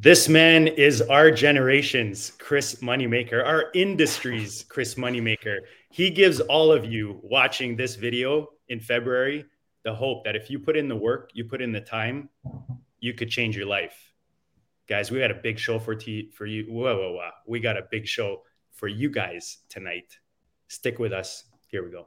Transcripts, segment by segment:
This man is our generation's Chris Moneymaker, our industry's Chris Moneymaker. He gives all of you watching this video in February the hope that if you put in the work, you put in the time, you could change your life. Guys, we got a big show for t- for you. Whoa, whoa, whoa. We got a big show for you guys tonight. Stick with us. Here we go.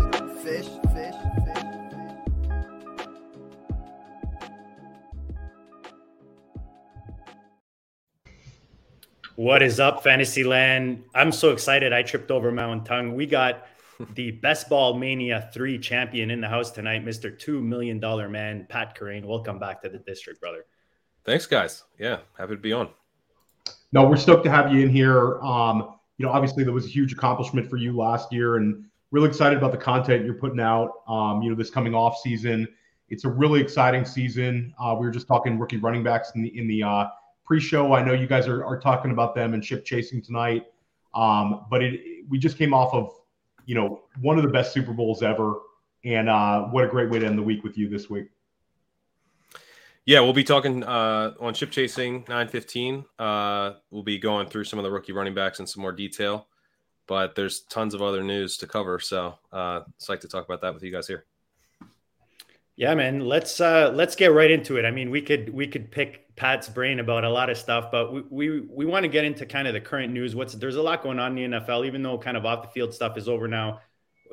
bait them, bait them. Fish, fish, fish, fish. What is up, Fantasyland? I'm so excited. I tripped over my own tongue. We got the Best Ball Mania 3 champion in the house tonight, Mr. $2 million man, Pat Kerrane. Welcome back to the district, brother. Thanks, guys. Yeah, happy to be on. No, we're stoked to have you in here. Um, you know, obviously there was a huge accomplishment for you last year, and really excited about the content you're putting out. Um, you know, this coming off season, it's a really exciting season. Uh, we were just talking rookie running backs in the in the uh, pre-show. I know you guys are, are talking about them and ship chasing tonight, um, but it we just came off of you know one of the best Super Bowls ever, and uh, what a great way to end the week with you this week. Yeah, we'll be talking uh, on ship chasing 915. Uh, we'll be going through some of the rookie running backs in some more detail, but there's tons of other news to cover. So uh, it's like to talk about that with you guys here. Yeah, man. Let's uh let's get right into it. I mean, we could we could pick Pat's brain about a lot of stuff, but we we, we want to get into kind of the current news. What's there's a lot going on in the NFL, even though kind of off the field stuff is over now.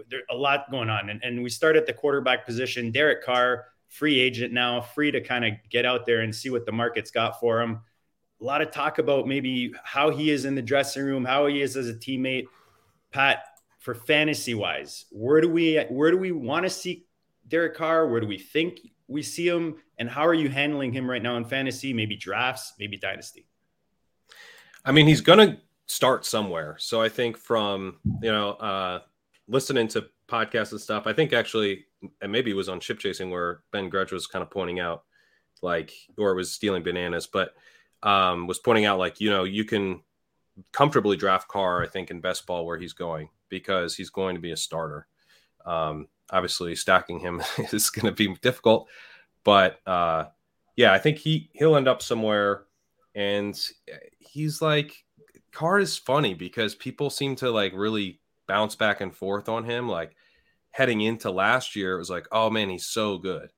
There's a lot going on, and and we start at the quarterback position. Derek Carr, free agent now, free to kind of get out there and see what the market's got for him. A lot of talk about maybe how he is in the dressing room, how he is as a teammate. Pat, for fantasy wise, where do we where do we want to see Derek Carr? Where do we think we see him? And how are you handling him right now in fantasy? Maybe drafts, maybe dynasty. I mean, he's to start somewhere. So I think from, you know, uh, listening to podcasts and stuff, I think actually, and maybe it was on Ship Chasing where Ben Gretch was kind of pointing out, like, or was stealing bananas, but um, was pointing out, like, you know, you can comfortably draft Carr, I think, in best ball where he's going because he's going to be a starter. Um, obviously, stacking him is going to be difficult, but uh, yeah, I think he he'll end up somewhere, and he's like Carr is funny because people seem to like really bounce back and forth on him. Like heading into last year, it was like, oh man, he's so good.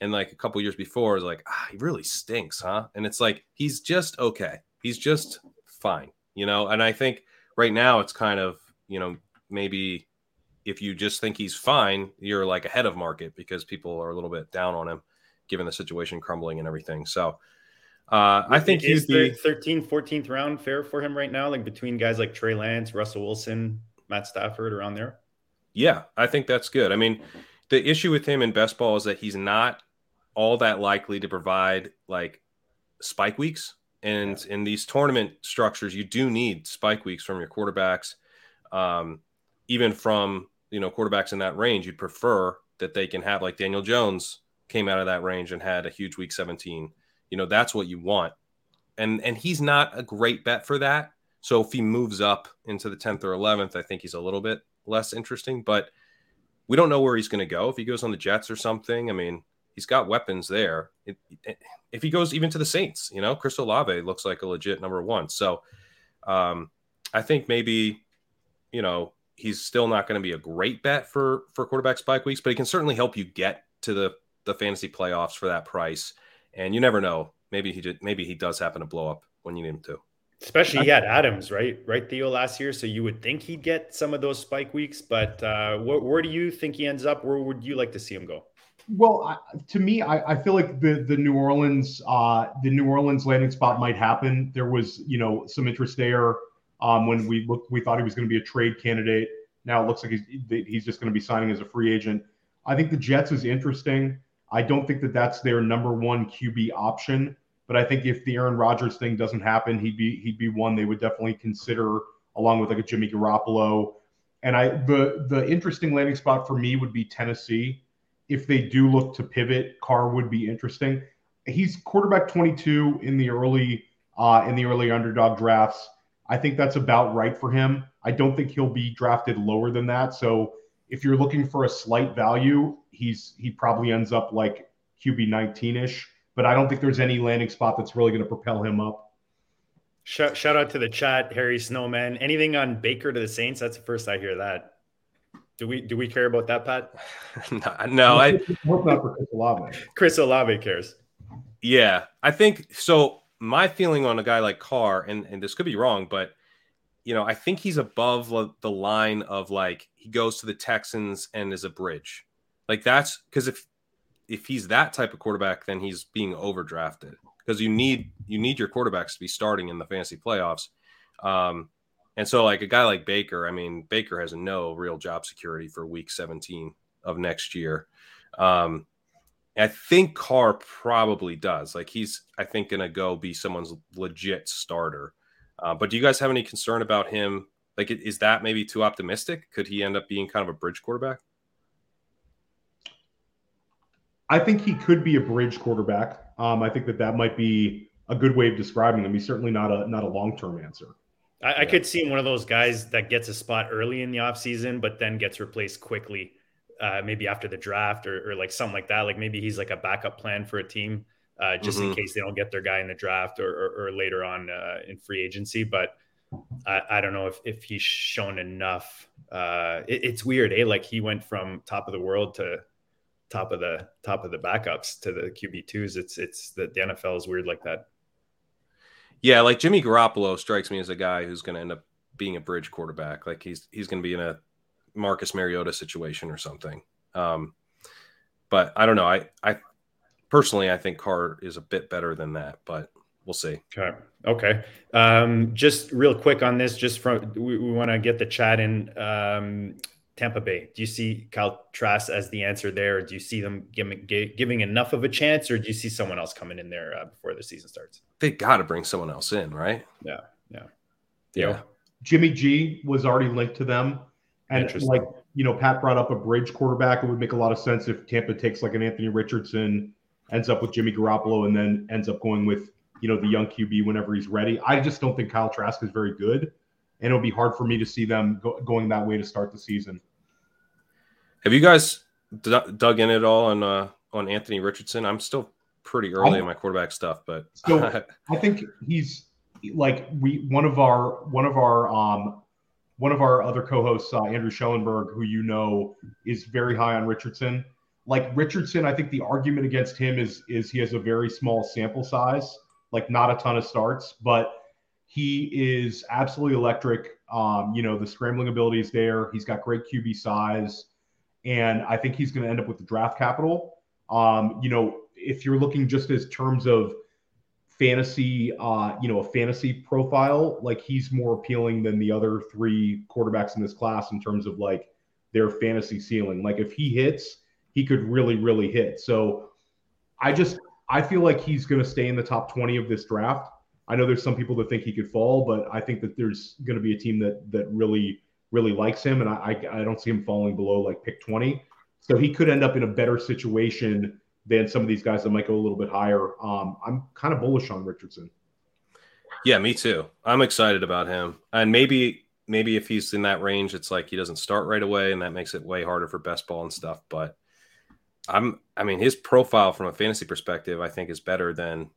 And like a couple years before, it was like, ah, he really stinks, huh? And it's like he's just okay. He's just fine, you know. And I think right now it's kind of, you know, maybe if you just think he's fine, you're like ahead of market because people are a little bit down on him given the situation crumbling and everything. So uh, I think is he'd be 13th, 14th round fair for him right now, like between guys like Trey Lance, Russell Wilson, Matt Stafford around there. Yeah, I think that's good. I mean, the issue with him in best ball is that he's not all that likely to provide like spike weeks. And in these tournament structures, you do need spike weeks from your quarterbacks. Um, even from you know quarterbacks in that range, you'd prefer that they can have like Daniel Jones came out of that range and had a huge week 17. You know, that's what you want. And and he's not a great bet for that. So if he moves up into the 10th or 11th, I think he's a little bit less interesting, but we don't know where he's going to go. If he goes on the Jets or something, I mean, he's got weapons there. It, it, if he goes even to the Saints, you know, Chris Olave looks like a legit number one. So um, I think maybe, you know, he's still not going to be a great bet for for quarterback spike weeks, but he can certainly help you get to the the fantasy playoffs for that price. And you never know. Maybe he did. Maybe he does happen to blow up when you need him to. Especially he had Adams, right? Right, Theo, last year. So you would think he'd get some of those spike weeks. But uh, wh- where do you think he ends up? Where would you like to see him go? Well, I, to me, I, I, feel like the the New Orleans uh, the New Orleans landing spot might happen. There was you know some interest there um, when we looked. We thought he was going to be a trade candidate. Now it looks like he's he's just going to be signing as a free agent. I think the Jets is interesting. I don't think that that's their number one QB option. But I think if the Aaron Rodgers thing doesn't happen, he'd be he'd be one they would definitely consider along with like a Jimmy Garoppolo. And I the the interesting landing spot for me would be Tennessee. If they do look to pivot, Carr would be interesting. He's quarterback 22 in the early uh, in the early underdog drafts. I think that's about right for him. I don't think he'll be drafted lower than that. So if you're looking for a slight value, he's he probably ends up like QB 19 ish but I don't think there's any landing spot that's really going to propel him up. Shout, shout out to the chat, Harry Snowman. Anything on Baker to the Saints? That's the first I hear that. Do we do we care about that, Pat? no, no, I hope not for Chris Olave. Chris Olave cares. Yeah, I think so. My feeling on a guy like Carr, and and this could be wrong, but you know, I think he's above the line of like he goes to the Texans and is a bridge. Like that's because if if he's that type of quarterback, then he's being overdrafted because you need you need your quarterbacks to be starting in the fantasy playoffs. Um, and so, like a guy like Baker, I mean, Baker has no real job security for Week 17 of next year. Um, I think Carr probably does. Like he's, I think, going to go be someone's legit starter. Uh, but do you guys have any concern about him? Like, is that maybe too optimistic? Could he end up being kind of a bridge quarterback? I think he could be a bridge quarterback. Um, I think that that might be a good way of describing him. He's certainly not a not a long term answer. I, I, could see him one of those guys that gets a spot early in the offseason, but then gets replaced quickly, uh, maybe after the draft or, or, like something like that. Like maybe he's like a backup plan for a team, uh, just mm-hmm. in case they don't get their guy in the draft or, or, or later on uh, in free agency. But I, I, don't know if, if he's shown enough. Uh, it, it's weird, eh? Like he went from top of the world to top of the top of the backups to the QB twos. It's it's the, the NFL is weird like that. Yeah, like Jimmy Garoppolo strikes me as a guy who's going to end up being a bridge quarterback. Like he's he's going to be in a Marcus Mariota situation or something. Um, but I don't know. I I personally I think Carr is a bit better than that, but we'll see. Okay. Okay. Um, just real quick on this, just from we, we want to get the chat in. Um, Tampa Bay? Do you see Kyle Trask as the answer there? Or do you see them giving, giving enough of a chance, or do you see someone else coming in there uh, before the season starts? They got to bring someone else in, right? Yeah, yeah, yeah. Jimmy G was already linked to them, and like you know, Pat brought up a bridge quarterback. It would make a lot of sense if Tampa takes like an Anthony Richardson, ends up with Jimmy Garoppolo, and then ends up going with you know the young QB whenever he's ready. I just don't think Kyle Trask is very good, and it'll be hard for me to see them go, going that way to start the season. Have you guys d- dug in at all on uh, on Anthony Richardson? I'm still pretty early I, in my quarterback stuff, but so I think he's like we one of our one of our um one of our other co-hosts, uh, Andrew Schellenberg, who you know is very high on Richardson. Like Richardson, I think the argument against him is is he has a very small sample size, like not a ton of starts, but he is absolutely electric. Um, you know, the scrambling ability is there. He's got great QB size and I think he's going to end up with the draft capital. Um, you know, if you're looking just as terms of fantasy, uh, you know, a fantasy profile, like he's more appealing than the other three quarterbacks in this class in terms of like their fantasy ceiling. Like if he hits, he could really, really hit. So I just I feel like he's going to stay in the top 20 of this draft. I know there's some people that think he could fall, but I think that there's going to be a team that that really really likes him, and I, I, I don't see him falling below like pick 20. So he could end up in a better situation than some of these guys that might go a little bit higher. Um, I'm kind of bullish on Richardson. Yeah, me too. I'm excited about him, and maybe maybe if he's in that range, it's like he doesn't start right away, and that makes it way harder for best ball and stuff. But I'm, I mean, his profile from a fantasy perspective, I think, is better than.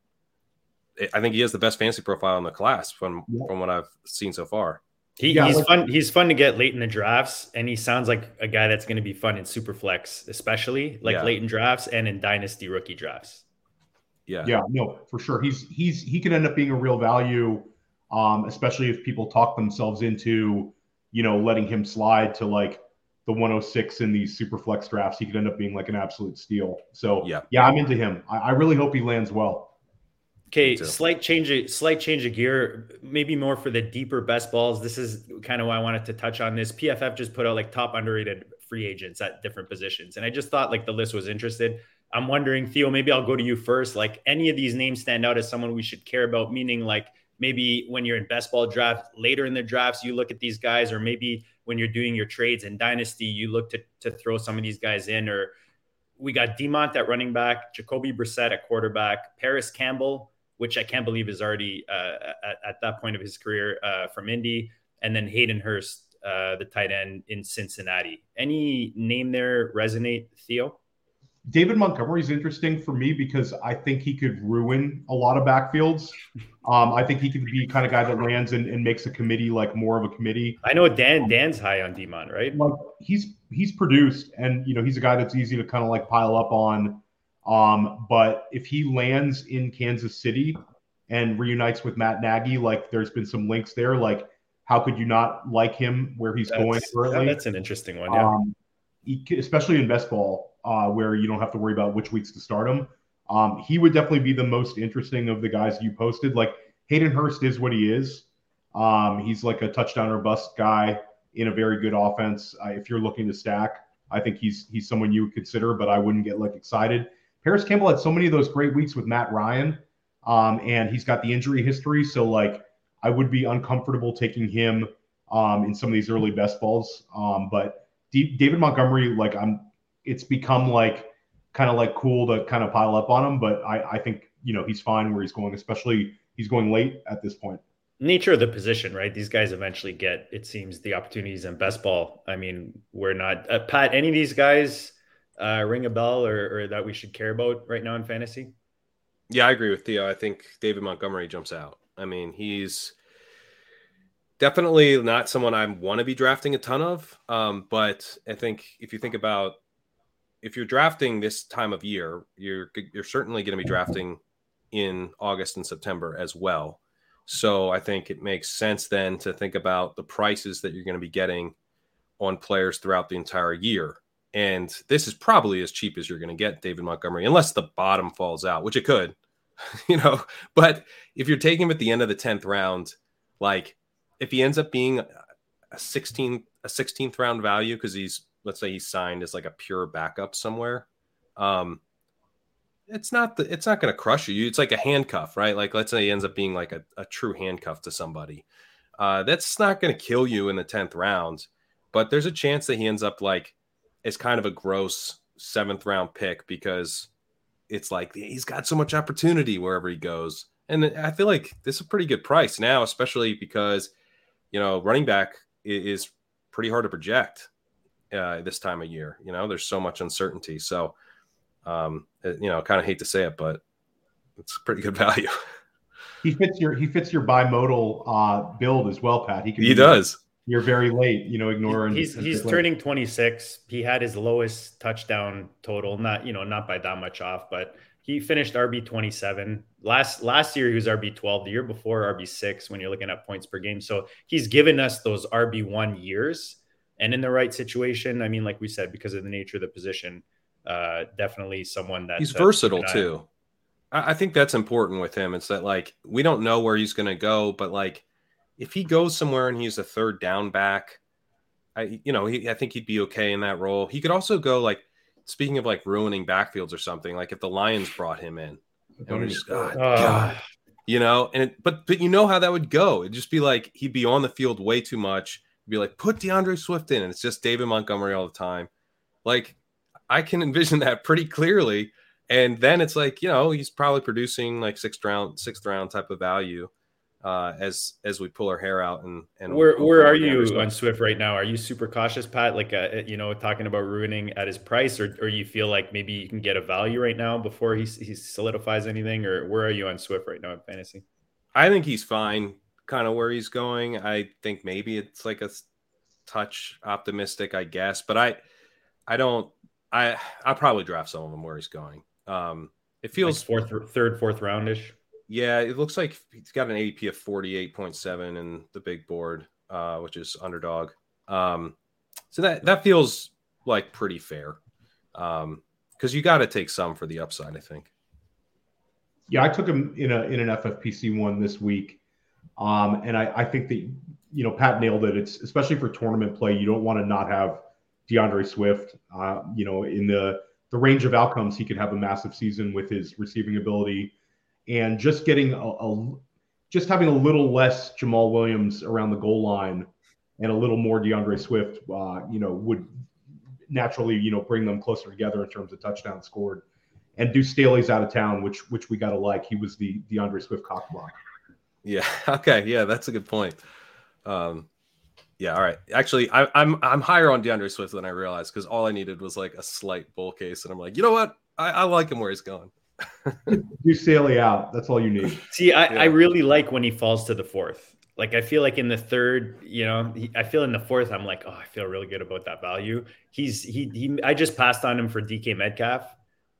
I think he has the best fantasy profile in the class from yeah. from what I've seen so far. He, yeah, he's like, fun. He's fun to get late in the drafts, and he sounds like a guy that's going to be fun in Superflex, especially like yeah. late in drafts and in Dynasty rookie drafts. Yeah, yeah, no, for sure. He's he's he could end up being a real value, um, especially if people talk themselves into, you know, letting him slide to like the 106 in these Superflex drafts. He could end up being like an absolute steal. So yeah, yeah, I'm into him. I, I really hope he lands well. Okay, slight change of slight change of gear, maybe more for the deeper best balls. This is kind of why I wanted to touch on this. PFF just put out like top underrated free agents at different positions, and I just thought like the list was interested. I'm wondering, Theo, maybe I'll go to you first. Like any of these names stand out as someone we should care about, meaning like maybe when you're in best ball draft later in the drafts, you look at these guys, or maybe when you're doing your trades in dynasty, you look to to throw some of these guys in. Or we got Demont at running back, Jacoby Brissett at quarterback, Parris Campbell which I can't believe is already uh, at, at, that point of his career uh, from Indy, and then Hayden Hurst, uh, the tight end in Cincinnati. Any name there resonate, Theo? David Montgomery is interesting for me because I think he could ruin a lot of backfields. Um, I think he could be kind of guy that lands and, and, makes a committee like more of a committee. I know Dan Dan's high on Demont, right? Like he's he's produced, and you know he's a guy that's easy to kind of like pile up on. Um, but if he lands in Kansas City and reunites with Matt Nagy, like there's been some links there, like how could you not like him where he's that's, going currently? That's an interesting one, yeah. Um, especially in best ball, uh, where you don't have to worry about which weeks to start him. Um, he would definitely be the most interesting of the guys you posted. Like Hayden Hurst is what he is. Um, he's like a touchdown or bust guy in a very good offense. Uh, if you're looking to stack, I think he's he's someone you would consider, but I wouldn't get like excited. Parris Campbell had so many of those great weeks with Matt Ryan, um, and he's got the injury history. So like, I would be uncomfortable taking him um, in some of these early best balls. Um, but D- David Montgomery, like I'm, it's become like kind of like cool to kind of pile up on him. But I, I think you know he's fine where he's going, especially he's going late at this point nature of the position, right? These guys eventually get, it seems, the opportunities in best ball. I mean, we're not uh, Pat. Any of these guys uh, ring a bell or, or that we should care about right now in fantasy? Yeah, I agree with Theo. I think David Montgomery jumps out. I mean, he's definitely not someone I want to be drafting a ton of. Um, but I think if you think about if you're drafting this time of year, you're you're certainly going to be drafting in August and September as well. So I think it makes sense then to think about the prices that you're going to be getting on players throughout the entire year. And this is probably as cheap as you're going to get David Montgomery, unless the bottom falls out, which it could, you know. But if you're taking him at the end of the 10th round, like if he ends up being a 16th, a 16th round value, because he's, let's say he's signed as like a pure backup somewhere, um, it's not the, it's not going to crush you. It's like a handcuff, right? Like let's say he ends up being like a, a true handcuff to somebody. Uh, that's not going to kill you in the 10th round, but there's a chance that he ends up like is kind of a gross seventh round pick because it's like he's got so much opportunity wherever he goes. And I feel like this is a pretty good price now, especially because, you know, running back is pretty hard to project uh, this time of year. You know, there's so much uncertainty. So, um, uh, you know, kind of hate to say it, but it's pretty good value. He fits your he fits your bimodal uh, build as well, Pat. He can he does you're very late, you know, ignoring. He's he's turning 26. He had his lowest touchdown total, not you know, not by that much off, but he finished RB 27. Last last year he was RB 12. The year before RB 6 when you're looking at points per game. So he's given us those RB 1 years and in the right situation, I mean like we said because of the nature of the position, uh definitely someone that He's versatile too. I think that's important with him. It's that like we don't know where he's going to go, but like if he goes somewhere and he's a third down back, I you know he, I think he'd be okay in that role. He could also go like speaking of like ruining backfields or something like if the Lions brought him in and just oh, God, you know, and it, but but you know how that would go. It'd just be like he'd be on the field way too much. He'd be like put D'Andre Swift in, and it's just David Montgomery all the time. Like I can envision that pretty clearly. And then it's like you know he's probably producing like sixth round, sixth round type of value uh, as as we pull our hair out and and where where are you on Swift right now? Are you super cautious, Pat? Like uh, you know, talking about ruining at his price, or or you feel like maybe you can get a value right now before he he solidifies anything, or where are you on Swift right now in fantasy? I think he's fine kind of where he's going. I think maybe it's like a touch optimistic, I guess, but I I don't I I probably draft some of them where he's going. Um, it feels like fourth, third, fourth roundish. Yeah, it looks like he's got an ADP of forty eight point seven in the big board, uh, which is underdog. Um, so that that feels like pretty fair, because um, you got to take some for the upside, I think. Yeah, I took him in a in an FFPC one this week, um, and I, I think that you know Pat nailed it. It's especially for tournament play. You don't want to not have D'Andre Swift. Uh, you know, in the the range of outcomes, he could have a massive season with his receiving ability, and just getting a, a just having a little less Jamaal Williams around the goal line and a little more D'Andre Swift, uh, you know, would naturally, you know, bring them closer together in terms of touchdowns scored. And Deuce Staley's out of town, which which we gotta like. He was the D'Andre Swift cock block. Yeah. Okay. Yeah, that's a good point. Um, yeah. All right. Actually, I, I'm I'm higher on D'Andre Swift than I realized because all I needed was like a slight bull case, and I'm like, you know what? I, I like him where he's going. You Staley out. That's all you need. See, I, yeah. I really like when he falls to the fourth. Like I feel like in the third, you know, he, I feel in the fourth, I'm like, oh, I feel really good about that value. He's he he. I just passed on him for DK Metcalf.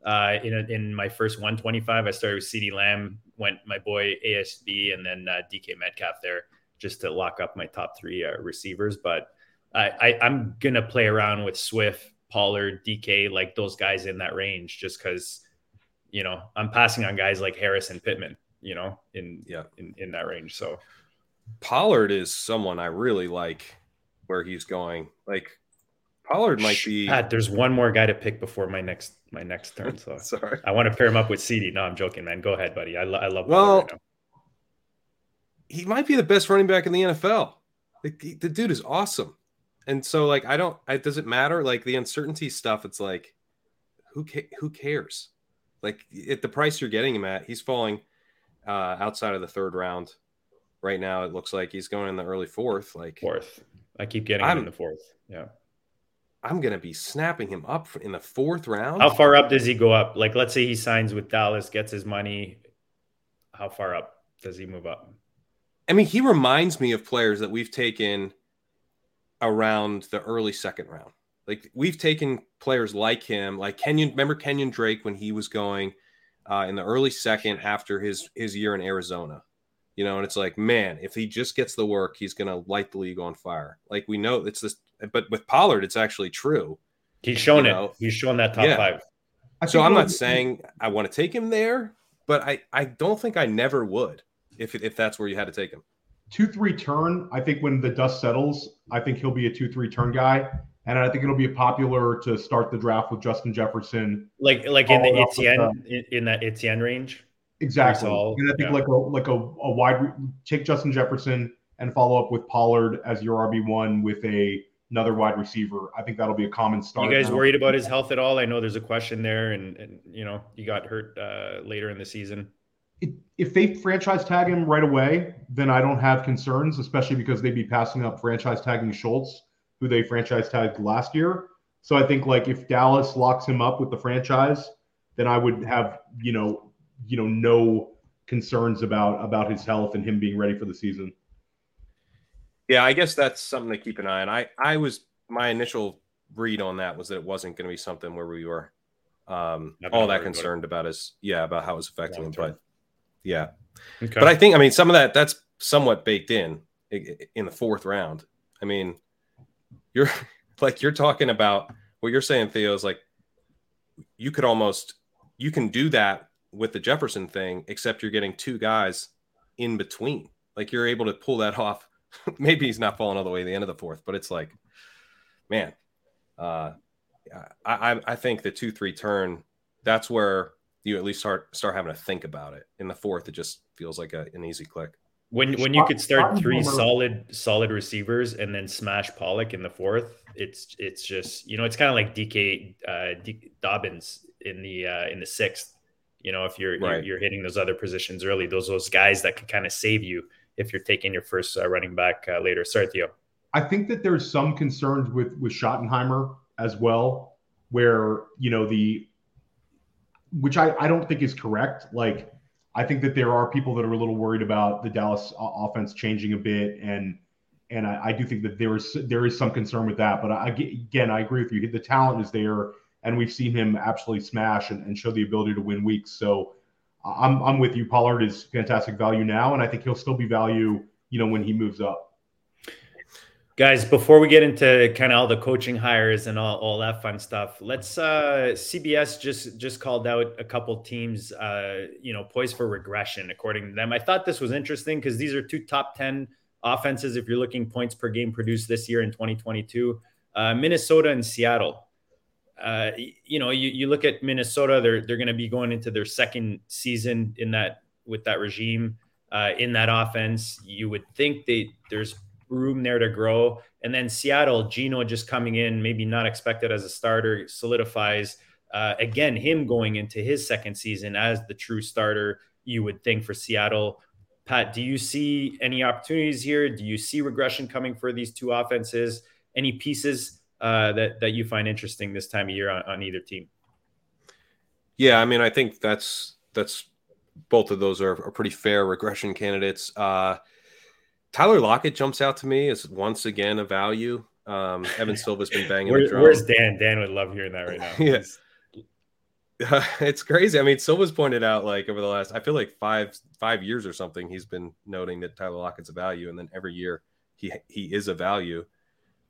Uh, in a, in my first 125, I started with CeeDee Lamb, went my boy ASB, and then uh, DK Metcalf there just to lock up my top three uh, receivers. But I, I I'm gonna play around with Swift, Pollard, DK, like those guys in that range, just because you know I'm passing on guys like Harris and Pittman, you know, in yeah in, in that range. So Pollard is someone I really like where he's going. Like Pollard might be. Pat, there's one more guy to pick before my next my next turn. So sorry, I want to pair him up with CeeDee. No, I'm joking, man. Go ahead, buddy. I, lo- I love. Well, right he might be the best running back in the NFL. Like, the, the dude is awesome, and so like I don't. It doesn't matter. Like the uncertainty stuff. It's like who ca- who cares? Like at the price you're getting him at, he's falling uh, outside of the third round right now it looks like he's going in the early fourth. Like fourth. I keep getting I'm, him in the fourth. Yeah. I'm gonna be snapping him up in the fourth round. How far up does he go up? Like, let's say he signs with Dallas, gets his money. How far up does he move up? I mean, he reminds me of players that we've taken around the early second round. Like we've taken players like him, like Kenyon. Remember Kenyon Drake when he was going uh, in the early second after his his year in Arizona you know, and it's like, man, if he just gets the work, he's going to light the league on fire. Like we know it's this, but with Pollard, it's actually true. He's shown you it. Know? He's shown that top yeah. five. So I'm not saying I want to take him there, but I, I don't think I never would if, if that's where you had to take him. Two, three turn. I think when the dust settles, I think he'll be a two, three turn guy. And I think it'll be popular to start the draft with Justin Jefferson. Like, like in the Etienne, in, in that Etienne range. Exactly. and I think yeah. like a like a, a wide take Justin Jefferson and follow up with Pollard as your RB one with a another wide receiver. I think that'll be a common start. You guys worried about his health at all? I know there's a question there, and, and you know he got hurt uh, later in the season. It, if they franchise tag him right away, then I don't have concerns, especially because they'd be passing up franchise tagging Schultz, who they franchise tagged last year. So I think like if Dallas locks him up with the franchise, then I would have you know you know no concerns about about his health and him being ready for the season. Yeah, I guess that's something to keep an eye on. I I was my initial read on that was that it wasn't going to be something where we were um, all that concerned about his yeah about how it was affecting him, but yeah. Okay. But I think I mean some of that that's somewhat baked in in the fourth round. I mean, you're like you're talking about what you're saying, Theo, is like you could almost you can do that with the Jefferson thing, except you're getting two guys in between. Like you're able to pull that off. Maybe he's not falling all the way to the end of the fourth, but it's like, man, uh, I, I think the two three turn. That's where you at least start start having to think about it. In the fourth, it just feels like a, an easy click. When when you could start three solid solid receivers and then smash Pollard in the fourth, it's it's just you know it's kind of like DK uh, D- Dobbins in the uh, in the sixth you know, if you're, right. you're, you're hitting those other positions early, those those guys that could kind of save you if you're taking your first uh, running back uh, later. Sorry, Theo. I think that there's some concerns with with Schottenheimer as well, where you know the which I, I don't think is correct. Like I think that there are people that are a little worried about the Dallas offense changing a bit, and and I, I do think that there is there is some concern with that. But I, again, I agree with you. The talent is there, and we've seen him absolutely smash and, and show the ability to win weeks. So I'm I'm with you. Pollard is fantastic value now, and I think he'll still be value, you know, when he moves up. Guys, before we get into kind of all the coaching hires and all, all that fun stuff, let's uh CBS just just called out a couple teams uh you know poised for regression according to them. I thought this was interesting because these are two top 10 offenses if you're looking points per game produced this year in 2022. Uh, Minnesota and Seattle. Uh, you know, you, you look at Minnesota, they're they're going to be going into their second season in that with that regime uh, in that offense. You would think they there's room there to grow. And then Seattle, Geno just coming in, maybe not expected as a starter, solidifies uh, again him going into his second season as the true starter. You would think for Seattle. Pat, do you see any opportunities here? Do you see regression coming for these two offenses? Any pieces uh, that that you find interesting this time of year on, on either team? Yeah, I mean, I think that's that's both of those are, are pretty fair regression candidates. Uh, Tyler Lockett jumps out to me as once again a value. Um, Evan Silva's been banging Where, the drum. Where's Dan? Dan would love hearing that right now. yes. Uh, it's crazy. I mean, Silva's pointed out like over the last, I feel like five five years or something, he's been noting that Tyler Lockett's a value, and then every year he he is a value.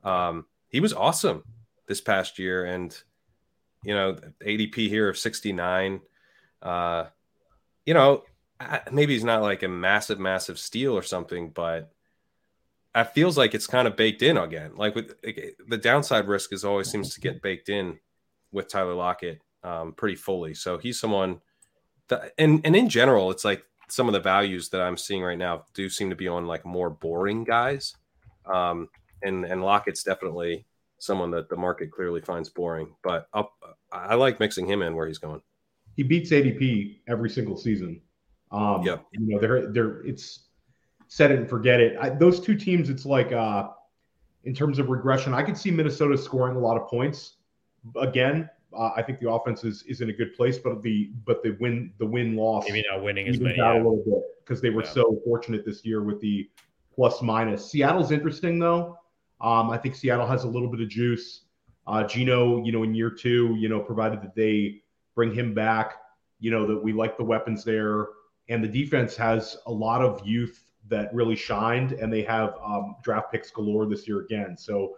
Um, he was awesome this past year, and you know, ADP here of sixty nine. Uh, you know, maybe he's not like a massive, massive steal or something, but it feels like it's kind of baked in again. Like with the downside risk is always seems to get baked in with Tyler Lockett um, pretty fully. So he's someone that, and and in general, it's like some of the values that I'm seeing right now do seem to be on like more boring guys. Um, and and Lockett's definitely someone that the market clearly finds boring. But I'll, I like mixing him in where he's going. He beats ADP every single season. Um, yep. You know, they're they're it's set it and forget it. I, those two teams, it's like uh, in terms of regression, I could see Minnesota scoring a lot of points. Again, uh, I think the offense is, is in a good place, but the but the win the win loss maybe not winning as many yeah. a little bit because they were yeah. so fortunate this year with the plus minus. Seattle's interesting though. Um, I think Seattle has a little bit of juice. Uh, Geno, you know, in year two, you know, provided that they bring him back, you know, that we like the weapons there, and the defense has a lot of youth that really shined, and they have um, draft picks galore this year again. So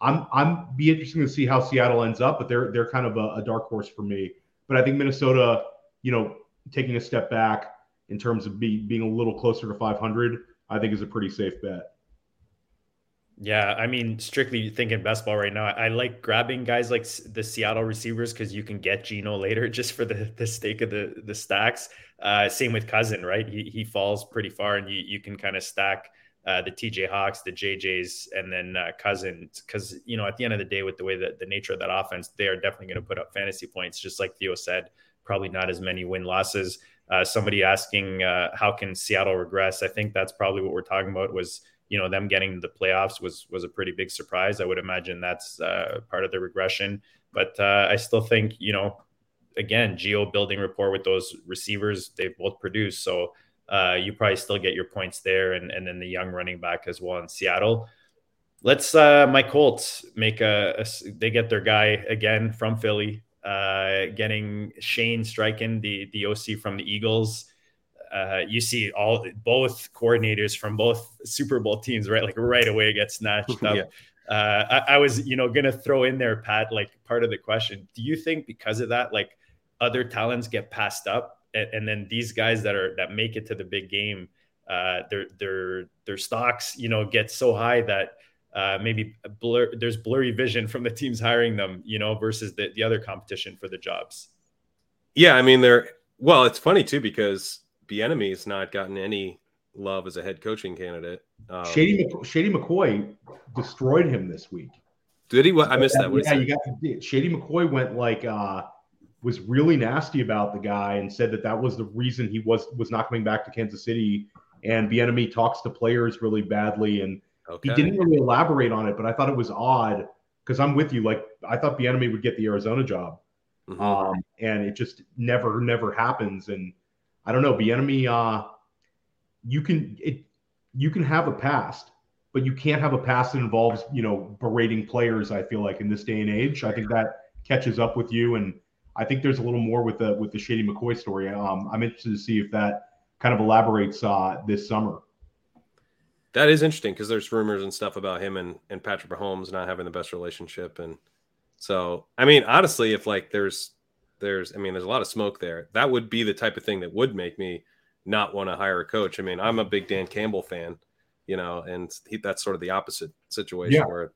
I'm I'm be interesting to see how Seattle ends up, but they're they're kind of a, a dark horse for me. But I think Minnesota, you know, taking a step back in terms of be, being a little closer to 500, I think is a pretty safe bet. Yeah, I mean, strictly thinking best ball right now, I like grabbing guys like the Seattle receivers because you can get Geno later just for the the stake of the the stacks. Uh, same with Cousin, right? He he falls pretty far, and you you can kind of stack uh, the TJ Hawks, the JJs, and then uh, Cousin because you know at the end of the day, with the way that the nature of that offense, they are definitely going to put up fantasy points, just like Theo said. Probably not as many win losses. Uh, somebody asking uh, how can Seattle regress? I think that's probably what we're talking about. Was you know them getting the playoffs was was a pretty big surprise. I would imagine that's uh, part of the regression, but uh, I still think you know again Gio building rapport with those receivers they both produce, so uh, you probably still get your points there, and and then the young running back as well in Seattle. Let's uh, my Colts make a, a they get their guy again from Philly, uh, getting Shane Steichen, the the OC from the Eagles uh, you see all both coordinators from both Super Bowl teams, right? Like right away get snatched up. yeah. uh, I, I, was, you know, gonna throw in there, Pat, like part of the question. Do you think because of that, like other talents get passed up, and, and then these guys that are that make it to the big game, uh, their their their stocks, you know, get so high that uh, maybe blur, there's blurry vision from the teams hiring them, you know, versus the, the other competition for the jobs. Yeah, I mean, they're well. It's funny too because Bieniemy has not gotten any love as a head coaching candidate. Um, Shady, McC- Shady McCoy destroyed him this week. Did he? I missed that. What yeah, you got Shady McCoy went like uh, was really nasty about the guy and said that that was the reason he was was not coming back to Kansas City. And Bieniemy talks to players really badly, and okay. he didn't really elaborate on it. But I thought it was odd because I'm with you. Like I thought Bieniemy would get the Arizona job, mm-hmm. um, and it just never never happens. And I don't know. Bieniemy, uh, you can it you can have a past, but you can't have a past that involves you know berating players. I feel like in this day and age, I think that catches up with you, and I think there's a little more with the with the Shady McCoy story. Um, I'm interested to see if that kind of elaborates uh, this summer. That is interesting because there's rumors and stuff about him and, and Patrick Mahomes not having the best relationship, and so I mean, honestly, if like there's there's I mean, there's a lot of smoke there. That would be the type of thing that would make me not want to hire a coach. I mean, I'm a big Dan Campbell fan, you know, and he, that's sort of the opposite situation yeah. where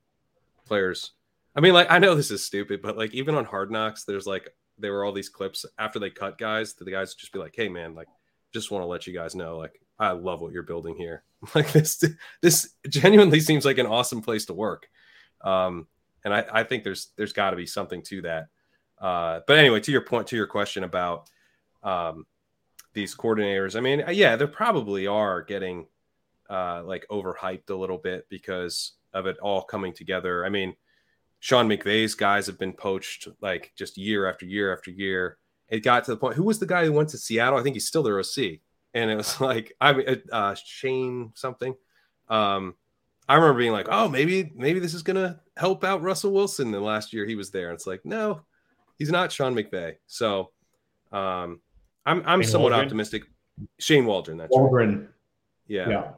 players. I mean, like I know this is stupid, but like even on Hard Knocks, there's like there were all these clips after they cut guys. The guys just be like, "Hey, man, like just want to let you guys know, like I love what you're building here. Like this, this genuinely seems like an awesome place to work." Um, and I, I think there's there's got to be something to that. Uh, but anyway, to your point, to your question about um, these coordinators, I mean, yeah, they probably are getting uh, like overhyped a little bit because of it all coming together. I mean, Sean McVay's guys have been poached like just year after year after year. It got to the point. Who was the guy who went to Seattle? I think he's still their OC, and it was like I mean, uh, Shane something. Um, I remember being like, oh, maybe maybe this is gonna help out Russell Wilson. The last year he was there, and it's like, no, he's not Sean McVay. So, um, I'm I'm Shane somewhat Waldron. optimistic. Shane Waldron, that's Waldron. Right. Yeah. yeah.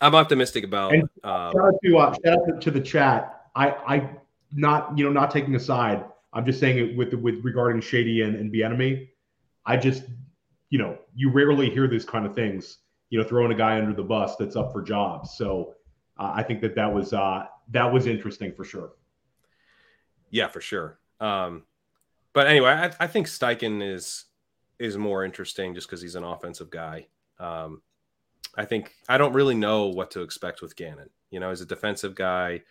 I'm optimistic about. And um, shout out to uh, shout out to the chat. I I not you know not taking a side. I'm just saying it with with regarding Shady and and Bieniemy. I just you know you rarely hear these kind of things. You know, throwing a guy under the bus that's up for jobs. So uh, I think that that was uh, that was interesting for sure. Yeah, for sure. Um, but anyway, I, I think Steichen is is more interesting just because he's an offensive guy. Um, I think I don't really know what to expect with Gannon. You know, he's a defensive guy.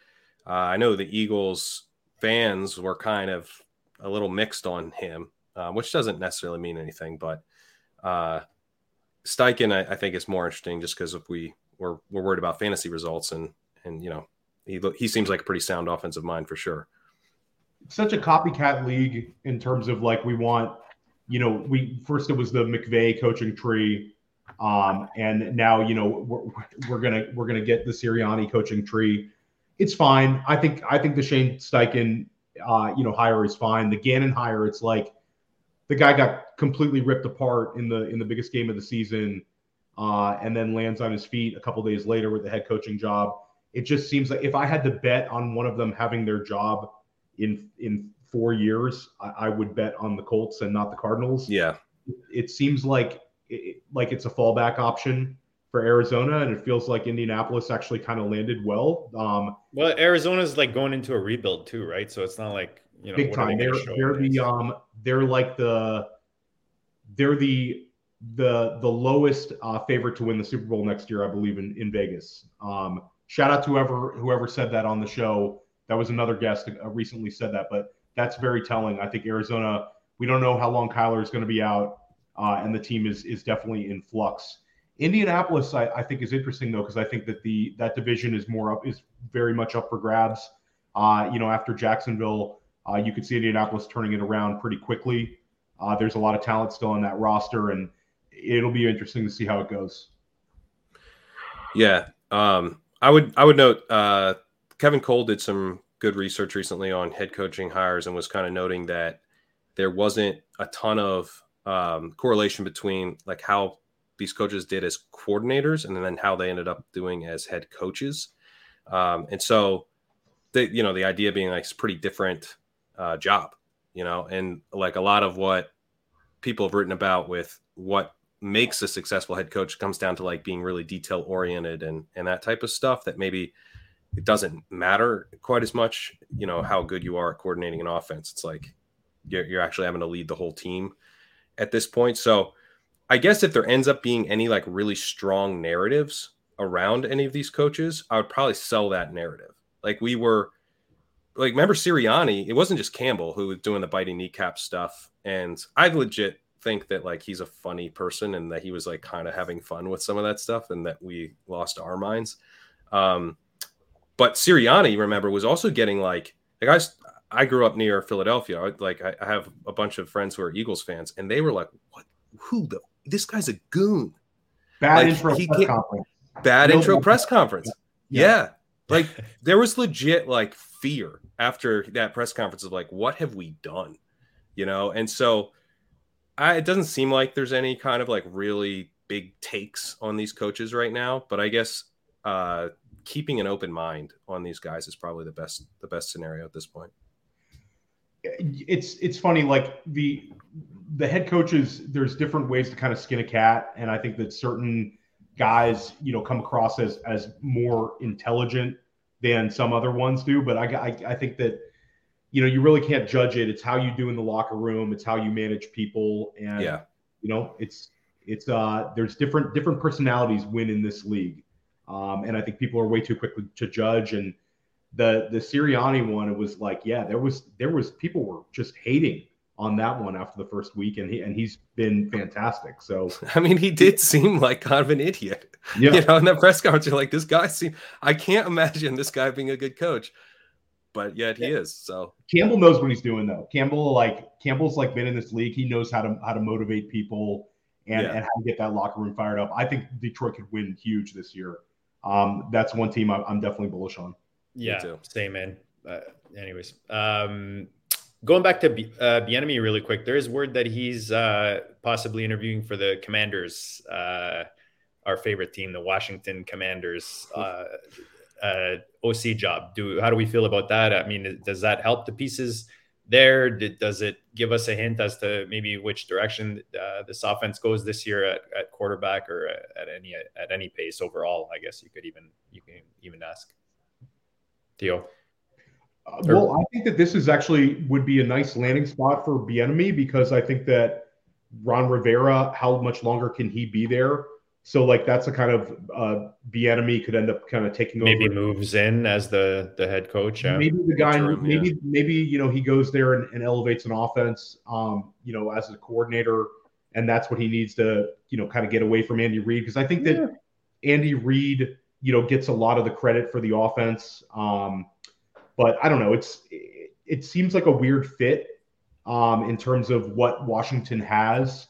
Uh, I know the Eagles fans were kind of a little mixed on him, uh, which doesn't necessarily mean anything. But uh, Steichen, I, I think, is more interesting just because if we we're, we're worried about fantasy results and and you know he he seems like a pretty sound offensive mind for sure. Such a copycat league in terms of like we want, you know, we first it was the McVay coaching tree. Um, and now you know we're, we're gonna we're gonna get the Sirianni coaching tree it's fine. I think I think the Shane Steichen uh, you know hire is fine. The Gannon hire, it's like the guy got completely ripped apart in the in the biggest game of the season, uh, and then lands on his feet a couple days later with the head coaching job. It just seems like if I had to bet on one of them having their job in in four years, I, I would bet on the Colts and not the Cardinals. Yeah, it, it seems like it, like it's a fallback option for Arizona, and it feels like Indianapolis actually kind of landed well. Um, well, Arizona's like going into a rebuild too, right? So it's not like you know big time. They are they're, they're the um they're like the they're the the the lowest uh, favorite to win the Super Bowl next year, I believe, in in Vegas. Um, shout out to whoever whoever said that on the show. That was another guest uh, recently said that, but that's very telling. I think Arizona. We don't know how long Kyler is going to be out, uh, and the team is is definitely in flux. Indianapolis, I, I think, is interesting though because I think that the that division is more up is very much up for grabs. Uh, you know, after Jacksonville, uh, you could see Indianapolis turning it around pretty quickly. Uh, there's a lot of talent still on that roster, and it'll be interesting to see how it goes. Yeah, um, I would I would note uh, Kevin Cole did some good research recently on head coaching hires and was kind of noting that there wasn't a ton of um, correlation between like how these coaches did as coordinators and then how they ended up doing as head coaches. Um, and so, the, you know, the idea being like it's pretty different uh, job, you know, and like a lot of what people have written about with what makes a successful head coach comes down to like being really detail oriented and and that type of stuff that maybe it doesn't matter quite as much you know how good you are at coordinating an offense it's like you're, you're actually having to lead the whole team at this point so I guess if there ends up being any like really strong narratives around any of these coaches, I would probably sell that narrative. Like we were like remember Sirianni, it wasn't just Campbell who was doing the biting kneecap stuff. And I legit think that like he's a funny person and that he was like kind of having fun with some of that stuff and that we lost our minds. Um, but Sirianni, remember, was also getting like like I I grew up near Philadelphia. I, like I, I have a bunch of friends who are Eagles fans, and they were like, "What? Who the this guy's a goon. Bad like, intro press conference. Bad intro press conference. Yeah. yeah. Like there was legit like fear after that press conference of like, what have we done? You know, and so I, it doesn't seem like there's any kind of like really big takes on these coaches right now, but I guess uh, keeping an open mind on these guys is probably the best the best scenario at this point. It's it's funny like the the head coaches there's different ways to kind of skin a cat and I think that certain guys you know come across as as more intelligent than some other ones do but I I, I think that you know you really can't judge it. It's how you do in the locker room. It's how you manage people and yeah. you know it's it's uh there's different different personalities win in this league um, and I think people are way too quick to judge. And the the Sirianni one, it was like, yeah, there was there was people were just hating on that one after the first week, and he and he's been fantastic. So I mean, he did seem like kind of an idiot. Yeah. You know, in that press conference, you're like, this guy seem I can't imagine this guy being a good coach. But yet he yeah. is. So Campbell knows what he's doing though. Campbell like Campbell's like been in this league. He knows how to how to motivate people and, yeah. and how to get that locker room fired up. I think Detroit could win huge this year um, that's one team I, am definitely bullish on. Yeah, same man. Uh, anyways, um, going back to B- uh, Bieniemy really quick, there is word that he's uh, possibly interviewing for the Commanders, uh, our favorite team, the Washington Commanders. Uh, uh, OC job. Do how do we feel about that? I mean, does that help the pieces there? Did, does it give us a hint as to maybe which direction uh, this offense goes this year at, at quarterback or at any at any pace overall? I guess you could even you can even ask. Theo. Uh, well, I think that this is actually would be a nice landing spot for Bieniemy because I think that Ron Rivera, how much longer can he be there? So like that's a kind of uh, Bieniemy could end up kind of taking maybe over. Maybe moves in as the the head coach. Yeah. Maybe the guy. maybe yeah. maybe you know he goes there and, and elevates an offense. Um, you know, as a coordinator, and that's what he needs to you know kind of get away from Andy Reid because I think that yeah. Andy Reid you know gets a lot of the credit for the offense. Um, but I don't know. It's it, it seems like a weird fit um, in terms of what Washington has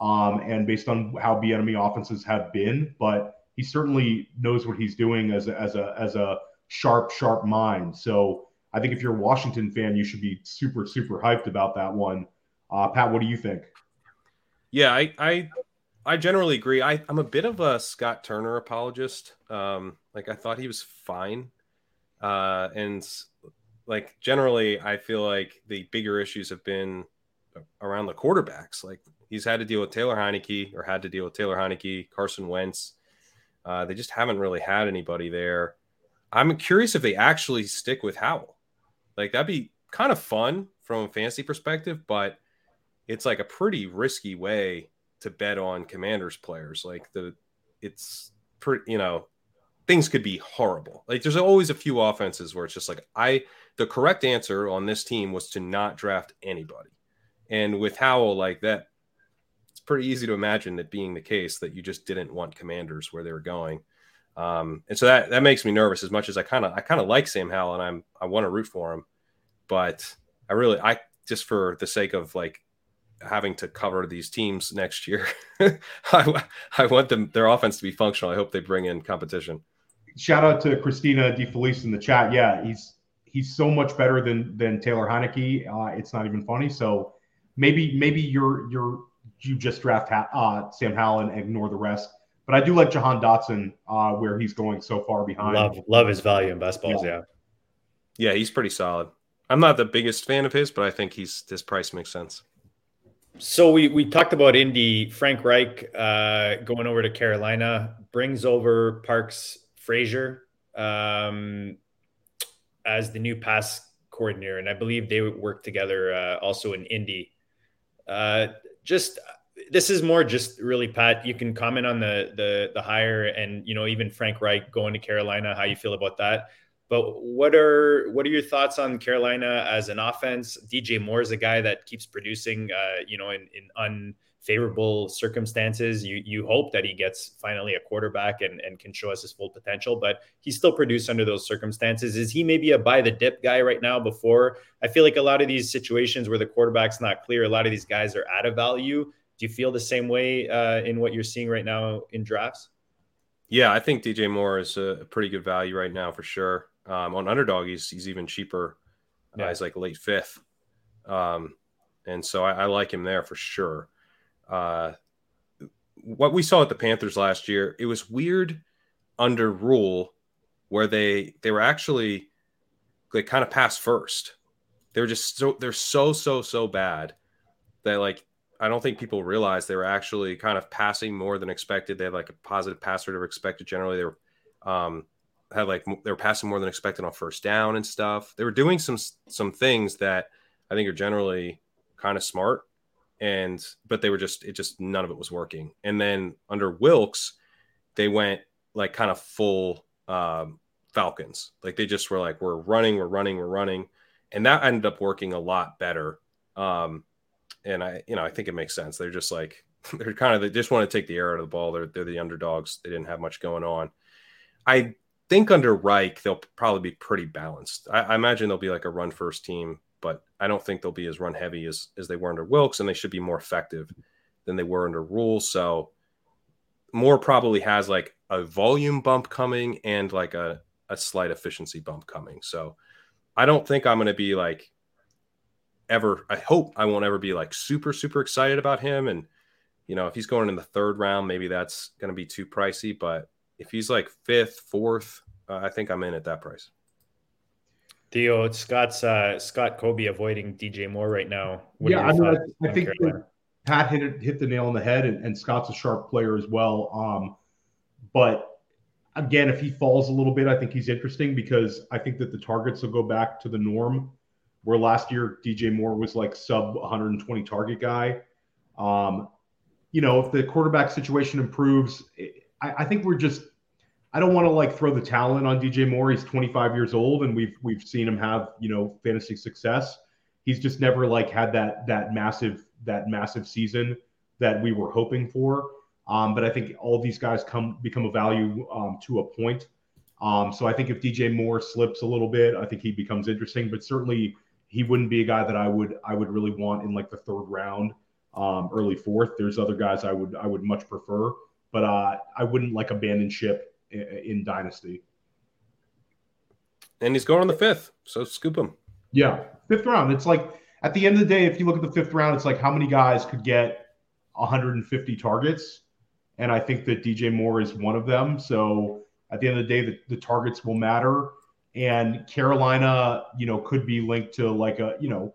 um, and based on how the enemy offenses have been, but he certainly knows what he's doing as a, as a as a sharp sharp mind. So I think if you're a Washington fan, you should be super super hyped about that one. Uh, Pat, what do you think? Yeah, I I, I generally agree. I, I'm a bit of a Scott Turner apologist. Um, like I thought he was fine, uh, and like generally, I feel like the bigger issues have been around the quarterbacks. Like he's had to deal with Taylor Heinicke or had to deal with Taylor Heinicke, Carson Wentz. Uh, they just haven't really had anybody there. I'm curious if they actually stick with Howell. Like that'd be kind of fun from a fantasy perspective, but it's like a pretty risky way to bet on Commanders players. Like the, it's pretty, you know, things could be horrible. Like there's always a few offenses where it's just like I, the correct answer on this team was to not draft anybody. And with Howell, like that, pretty easy to imagine that being the case that you just didn't want commanders where they were going. Um, and so that that makes me nervous as much as I kind of I kind of like Sam Howell and I'm I want to root for him, but I really I just for the sake of like having to cover these teams next year, I, I want them their offense to be functional. I hope they bring in competition. Shout out to Christina DeFelice in the chat. Yeah, he's he's so much better than than Taylor Heinicke. Uh, it's not even funny. So maybe maybe you're you're you just draft uh, Sam Howell and ignore the rest. But I do like Jahan Dotson uh, where he's going so far behind. Love love his value in best balls. Yeah. yeah, he's pretty solid. I'm not the biggest fan of his, but I think he's his price makes sense. So we we talked about Indy. Frank Reich uh, going over to Carolina brings over Parks Frazier um, as the new pass coordinator, and I believe they would work together uh, also in Indy. Uh, just this is more just really Pat. You can comment on the the the hire and you know even Frank Reich going to Carolina. How you feel about that? But what are what are your thoughts on Carolina as an offense? DJ Moore is a guy that keeps producing, uh, you know, in, in unfavorable circumstances. You you hope that he gets finally a quarterback and, and can show us his full potential, but he still produced under those circumstances. Is he maybe a buy the dip guy right now? Before I feel like a lot of these situations where the quarterback's not clear, a lot of these guys are out of value. Do you feel the same way uh, in what you're seeing right now in drafts? Yeah, I think DJ Moore is a pretty good value right now for sure. Um, on underdog, he's he's even cheaper. Uh, yeah. Uh, he's like late fifth, um, and so I, I, like him there for sure. Uh, what we saw at the Panthers last year, it was weird under Rhule where they they were actually they kind of passed first. They were just so they're so so so bad that like I don't think people realize they were actually kind of passing more than expected. They had like a positive pass rate of expected. Generally, they were um, had like they were passing more than expected on first down and stuff. They were doing some some things that I think are generally kind of smart, and but they were just it just none of it was working. And then under Wilks, they went like kind of full um, Falcons. Like they just were like we're running, we're running, we're running, and that ended up working a lot better. Um, and I, you know, I think it makes sense. They're just like they're kind of they just want to take the air out of the ball. They're they're the underdogs. They didn't have much going on. I think under Reich they'll probably be pretty balanced. I, I imagine they'll be like a run first team, I don't think they'll be as run heavy as as they were under Wilks, and they should be more effective than they were under Rhule. So Moore probably has like a volume bump coming and like a a slight efficiency bump coming. So I don't think I'm going to be like ever I hope I won't ever be like super super excited about him and you know if he's going in the third round maybe that's going to be too pricey but if he's like fifth fourth uh, I think I'm in at that price. Theo, Scott's uh, Scott Kobe avoiding DJ Moore right now. What yeah, I mean, I, I think Pat hit it, hit the nail on the head, and, and Scott's a sharp player as well. Um, but again, if he falls a little bit, I think he's interesting because I think that the targets will go back to the norm where last year DJ Moore was like sub 120 target guy. Um, you know, if the quarterback situation improves, I, I think we're just. I don't want to like throw the talent on DJ Moore. He's 25 years old, and we've we've seen him have you know fantasy success. He's just never like had that that massive that massive season that we were hoping for. Um, but I think all these guys come become a value um, to a point. Um, so I think if DJ Moore slips a little bit, I think he becomes interesting. But certainly he wouldn't be a guy that I would I would really want in like the third round, um, early fourth. There's other guys I would I would much prefer, but uh, I wouldn't like abandon ship in, dynasty. And he's going on the fifth, so scoop him. Yeah, fifth round. It's like at the end of the day, if you look at the fifth round, it's like how many guys could get 150 targets, and I think that DJ Moore is one of them. So at the end of the day, the, the targets will matter and Carolina, you know, could be linked to like a, you know,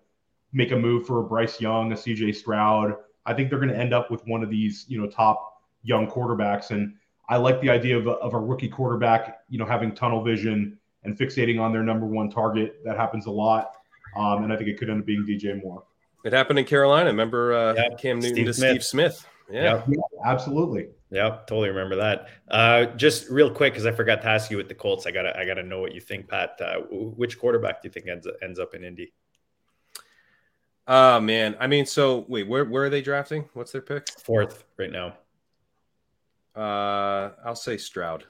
make a move for a Bryce Young, a CJ Stroud. I think they're going to end up with one of these, you know, top young quarterbacks. And I like the idea of a, of a rookie quarterback, you know, having tunnel vision and fixating on their number one target. That happens a lot. Um, and I think it could end up being DJ Moore. It happened in Carolina. Remember uh, yep. Cam Newton Steve to Smith. Steve Smith. Yeah. yeah. absolutely. Yep, totally remember that. Uh, just real quick, because I forgot to ask you with the Colts, I gotta I gotta know what you think, Pat. Uh, which quarterback do you think ends ends up in Indy? Oh man, I mean, so wait, where where are they drafting? What's their pick? Fourth right now. Uh, I'll say Stroud.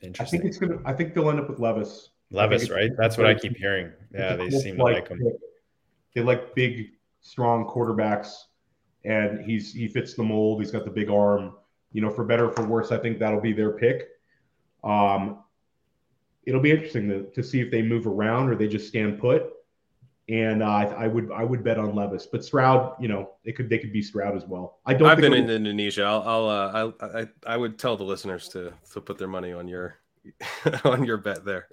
Interesting. I think it's gonna. I think they'll end up with Levis. Levis, right? That's what I keep hearing. Yeah, they seem like, like him. They like big, strong quarterbacks and he's he fits the mold. He's got the big arm. You know, for better or for worse, I think that'll be their pick. Um, it'll be interesting to, to see if they move around or they just stand put. And uh, I, I, would I would bet on Levis, but Stroud, you know, it could they could be Stroud as well. I don't. I've been in Indonesia. I'll, I'll uh, I, I I would tell the listeners to to put their money on your on your bet there.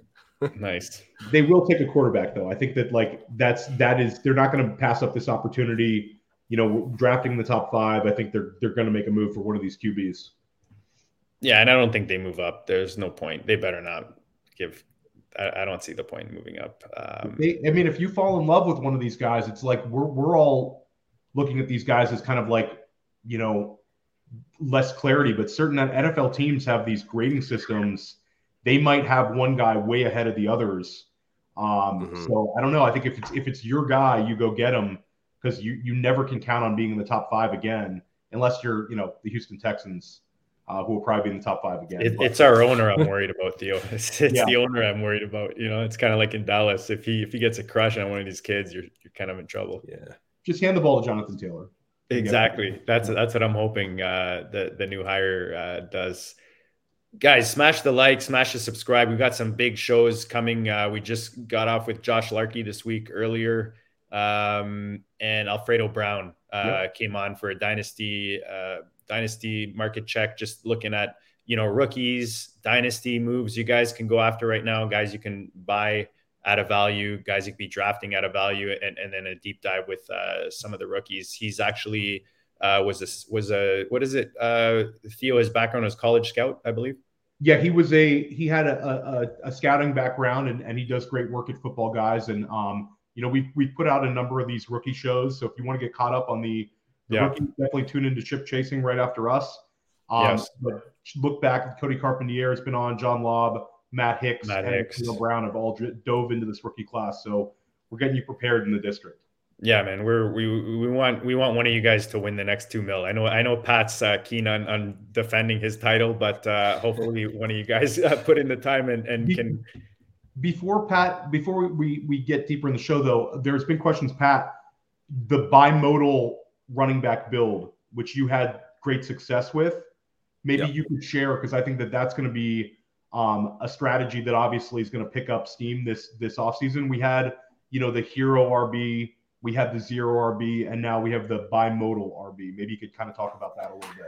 nice. They will take a quarterback though. I think that like that's that is they're not going to pass up this opportunity you know, drafting the top five, I think they're they're going to make a move for one of these QBs. Yeah, and I don't think they move up. There's no point. They better not give. I, I don't see the point in moving up. Um, they, I mean, if you fall in love with one of these guys, it's like we're we're all looking at these guys as kind of like, you know, less clarity. But certain NFL teams have these grading systems. They might have one guy way ahead of the others. Um, mm-hmm. So I don't know. I think if it's if it's your guy, you go get him because you you never can count on being in the top five again unless you're you know the Houston Texans. Uh, who will probably be in the top five again. It, it's our owner I'm worried about, Theo. It's, it's yeah. the owner I'm worried about. You know, it's kind of like in Dallas. If he if he gets a crush on one of these kids, you're you're kind of in trouble. Yeah. Just hand the ball to Jonathan Taylor. Exactly. That's that's what I'm hoping uh, the the new hire uh, does. Guys, smash the like, smash the subscribe. We've got some big shows coming. Uh, we just got off with Josh Larkey this week earlier, um, and Alfredo Brown uh, yep. came on for a dynasty uh, dynasty market check. Just looking at you know rookies, dynasty moves you guys can go after right now. Guys, you can buy at a value, guys you could be drafting at a value, and, and then a deep dive with uh, some of the rookies. He's actually uh, was a was a what is it? Uh, Theo, his background was college scout, I believe. Yeah, he was a he had a, a, a scouting background, and, and he does great work at Football Guys. And um, you know, we we put out a number of these rookie shows. So if you want to get caught up on the, the yeah. rookie, definitely tune into Ship Chasing right after us. Um, yes. But look back, Cody Carpentier has been on, John Lobb, Matt Hicks, Matt and Hicks. Brown have all dove into this rookie class. So we're getting you prepared in the district. Yeah, man, we're we we want we want one of you guys to win the next two mil. I know I know Pat's uh, keen on on defending his title, but uh, hopefully one of you guys uh, put in the time and and Be- can. Before Pat, before we we get deeper in the show, though, there's been questions, Pat. The bimodal running back build, which you had great success with, maybe yep. you could share because I think that that's going to be um, a strategy that obviously is going to pick up steam this this offseason. We had, you know, the hero RB, we had the zero RB, and now we have the bimodal RB. Maybe you could kind of talk about that a little bit.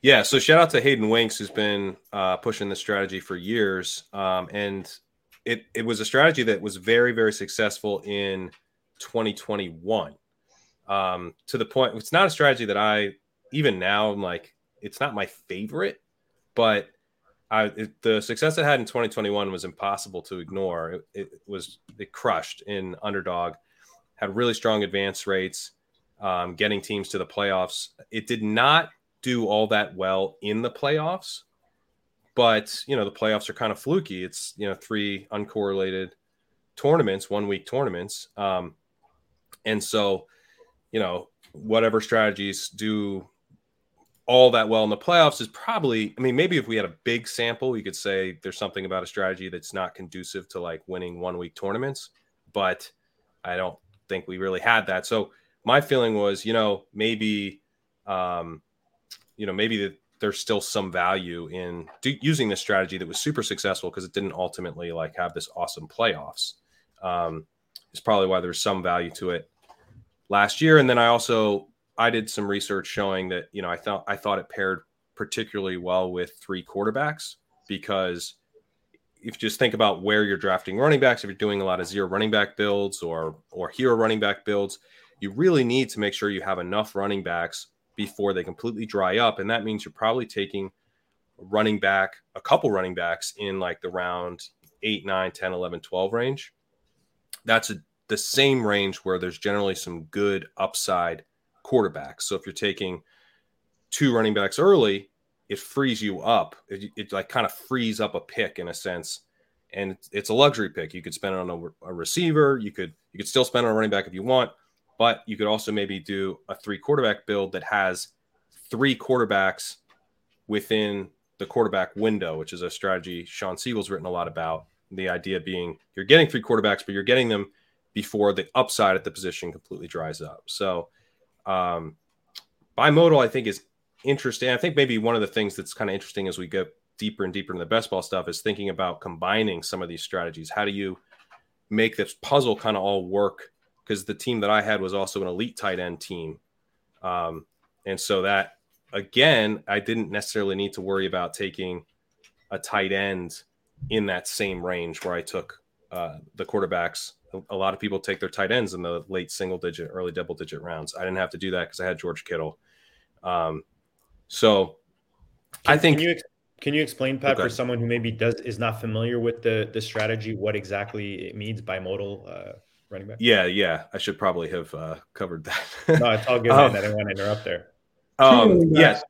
Yeah, so shout out to Hayden Winks who's been uh, pushing this strategy for years, um, and it it was a strategy that was very very successful in 2021. Um, to the point, it's not a strategy that I even now I'm like it's not my favorite, but I, it, the success it had in 2021 was impossible to ignore. It, it, was it crushed in underdog, had really strong advance rates, um, getting teams to the playoffs. It did not do all that well in the playoffs, but you know the playoffs are kind of fluky. It's you know three uncorrelated tournaments, one week tournaments, um, and so you know whatever strategies do all that well in the playoffs is probably, I mean, maybe if we had a big sample, you could say there's something about a strategy that's not conducive to like winning one week tournaments, but I don't think we really had that. So my feeling was, you know, maybe, um, you know, maybe that there's still some value in do, using this strategy that was super successful because it didn't ultimately like have this awesome playoffs. Um, is probably why there's some value to it last year. And then I also I did some research showing that you know I thought I thought it paired particularly well with three quarterbacks because if you just think about where you're drafting running backs, if you're doing a lot of zero running back builds or or hero running back builds, you really need to make sure you have enough running backs before they completely dry up, and that means you're probably taking running back a couple running backs in like the round 8 9 10 11 12 range that's a, the same range where there's generally some good upside quarterbacks. So if you're taking two running backs early, it frees you up. It, it like kind of frees up a pick in a sense, and it's a luxury pick. You could spend it on a, a, receiver. You could you could still spend it on a running back if you want, but you could also maybe do a three quarterback build that has three quarterbacks within the quarterback window, which is a strategy Shawn Siegele's written a lot about. The idea being you're getting three quarterbacks, but you're getting them before the upside at the position completely dries up. So um, bimodal, I think, is interesting. I think maybe one of the things that's kind of interesting as we get deeper and deeper into the best ball stuff is thinking about combining some of these strategies. How do you make this puzzle kind of all work? Because the team that I had was also an elite tight end team. Um, and so that, again, I didn't necessarily need to worry about taking a tight end in that same range where I took uh, the quarterbacks a lot of people take their tight ends in the late single digit, early double digit rounds. I didn't have to do that because I had George Kittle. Um, so can, I think. Can you, can you explain, Pat, okay. for someone who maybe does is not familiar with the the strategy, what exactly it means bimodal uh, running back? Yeah, yeah, I should probably have uh, covered that. no, it's all good. um, I didn't want to interrupt there. Um, yes,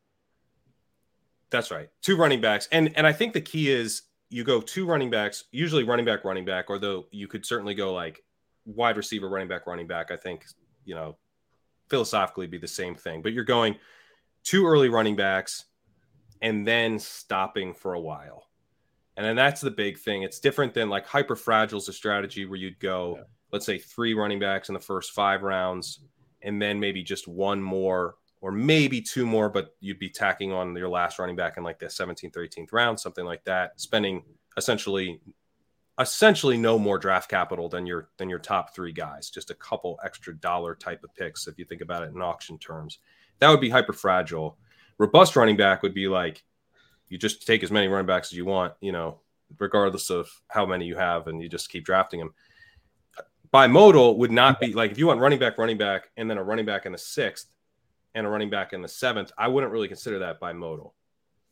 that's right. Two running backs, and and I think the key is you go two running backs, usually running back, running back, or though you could certainly go like wide receiver, running back, running back. I think, you know, philosophically be the same thing, but you're going two early running backs and then stopping for a while. And then that's the big thing. It's different than like hyper fragile is a strategy where you'd go, yeah. let's say three running backs in the first five rounds and then maybe just one more or maybe two more, but you'd be tacking on your last running back in like the 17th or 18th round, something like that, spending essentially essentially no more draft capital than your than your top three guys, just a couple extra dollar type of picks if you think about it in auction terms. That would be hyper fragile. Robust running back would be like you just take as many running backs as you want, you know, regardless of how many you have, and you just keep drafting them. Bimodal would not be like if you want running back, running back, and then a running back in the sixth and a running back in the seventh. I wouldn't really consider that bimodal.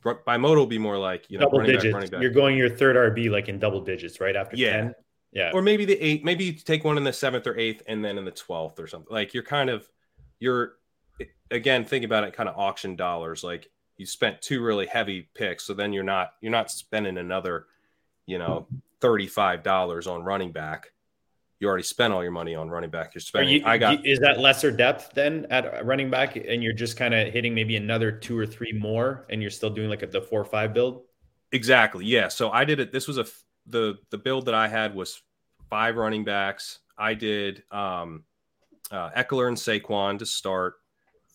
Bimodal will be more like you know double digits. Back, back. You're going your third RB like in double digits, right after yeah. 10? Yeah, or maybe the eight. Maybe you take one in the seventh or eighth, and then in the twelfth or something. Like you're kind of you're again think about it, kind of auction dollars. Like you spent two really heavy picks, so then you're not you're not spending another you know thirty five dollars on running back you already spent all your money on running back. You're spending. You, I got. Is that lesser depth then at running back, and you're just kind of hitting maybe another two or three more, and you're still doing like a, the four or five build? Exactly. Yeah. So I did it. This was a the the build that I had was five running backs. I did um, uh, Ekeler and Saquon to start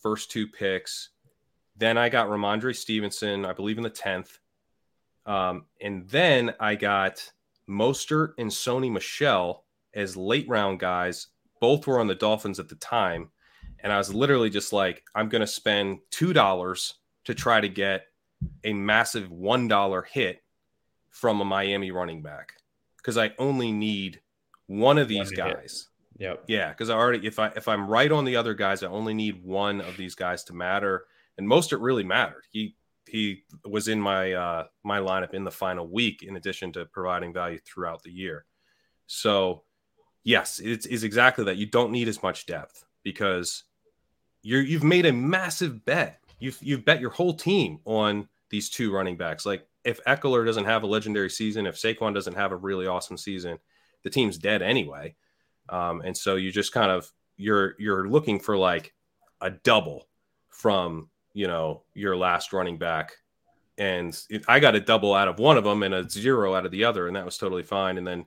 first two picks. Then I got Rhamondre Stevenson, I believe in the tenth, um, and then I got Mostert and Sony Michel as late round guys. Both were on the Dolphins at the time. And I was literally just like, I'm going to spend $2 to try to get a massive $1 hit from a Miami running back because I only need one of these one guys. Yep. Yeah, because I already if I if I'm right on the other guys, I only need one of these guys to matter. And Mostert really mattered. He he was in my uh my lineup in the final week in addition to providing value throughout the year. So yes, it's, it's exactly that. You don't need as much depth because you're you've made a massive bet. You've you've bet your whole team on these two running backs. Like if Ekeler doesn't have a legendary season, if Saquon doesn't have a really awesome season, the team's dead anyway. Um, and so you just kind of you're you're looking for like a double from you know your last running back and it, I got a double out of one of them and a zero out of the other, and that was totally fine. And then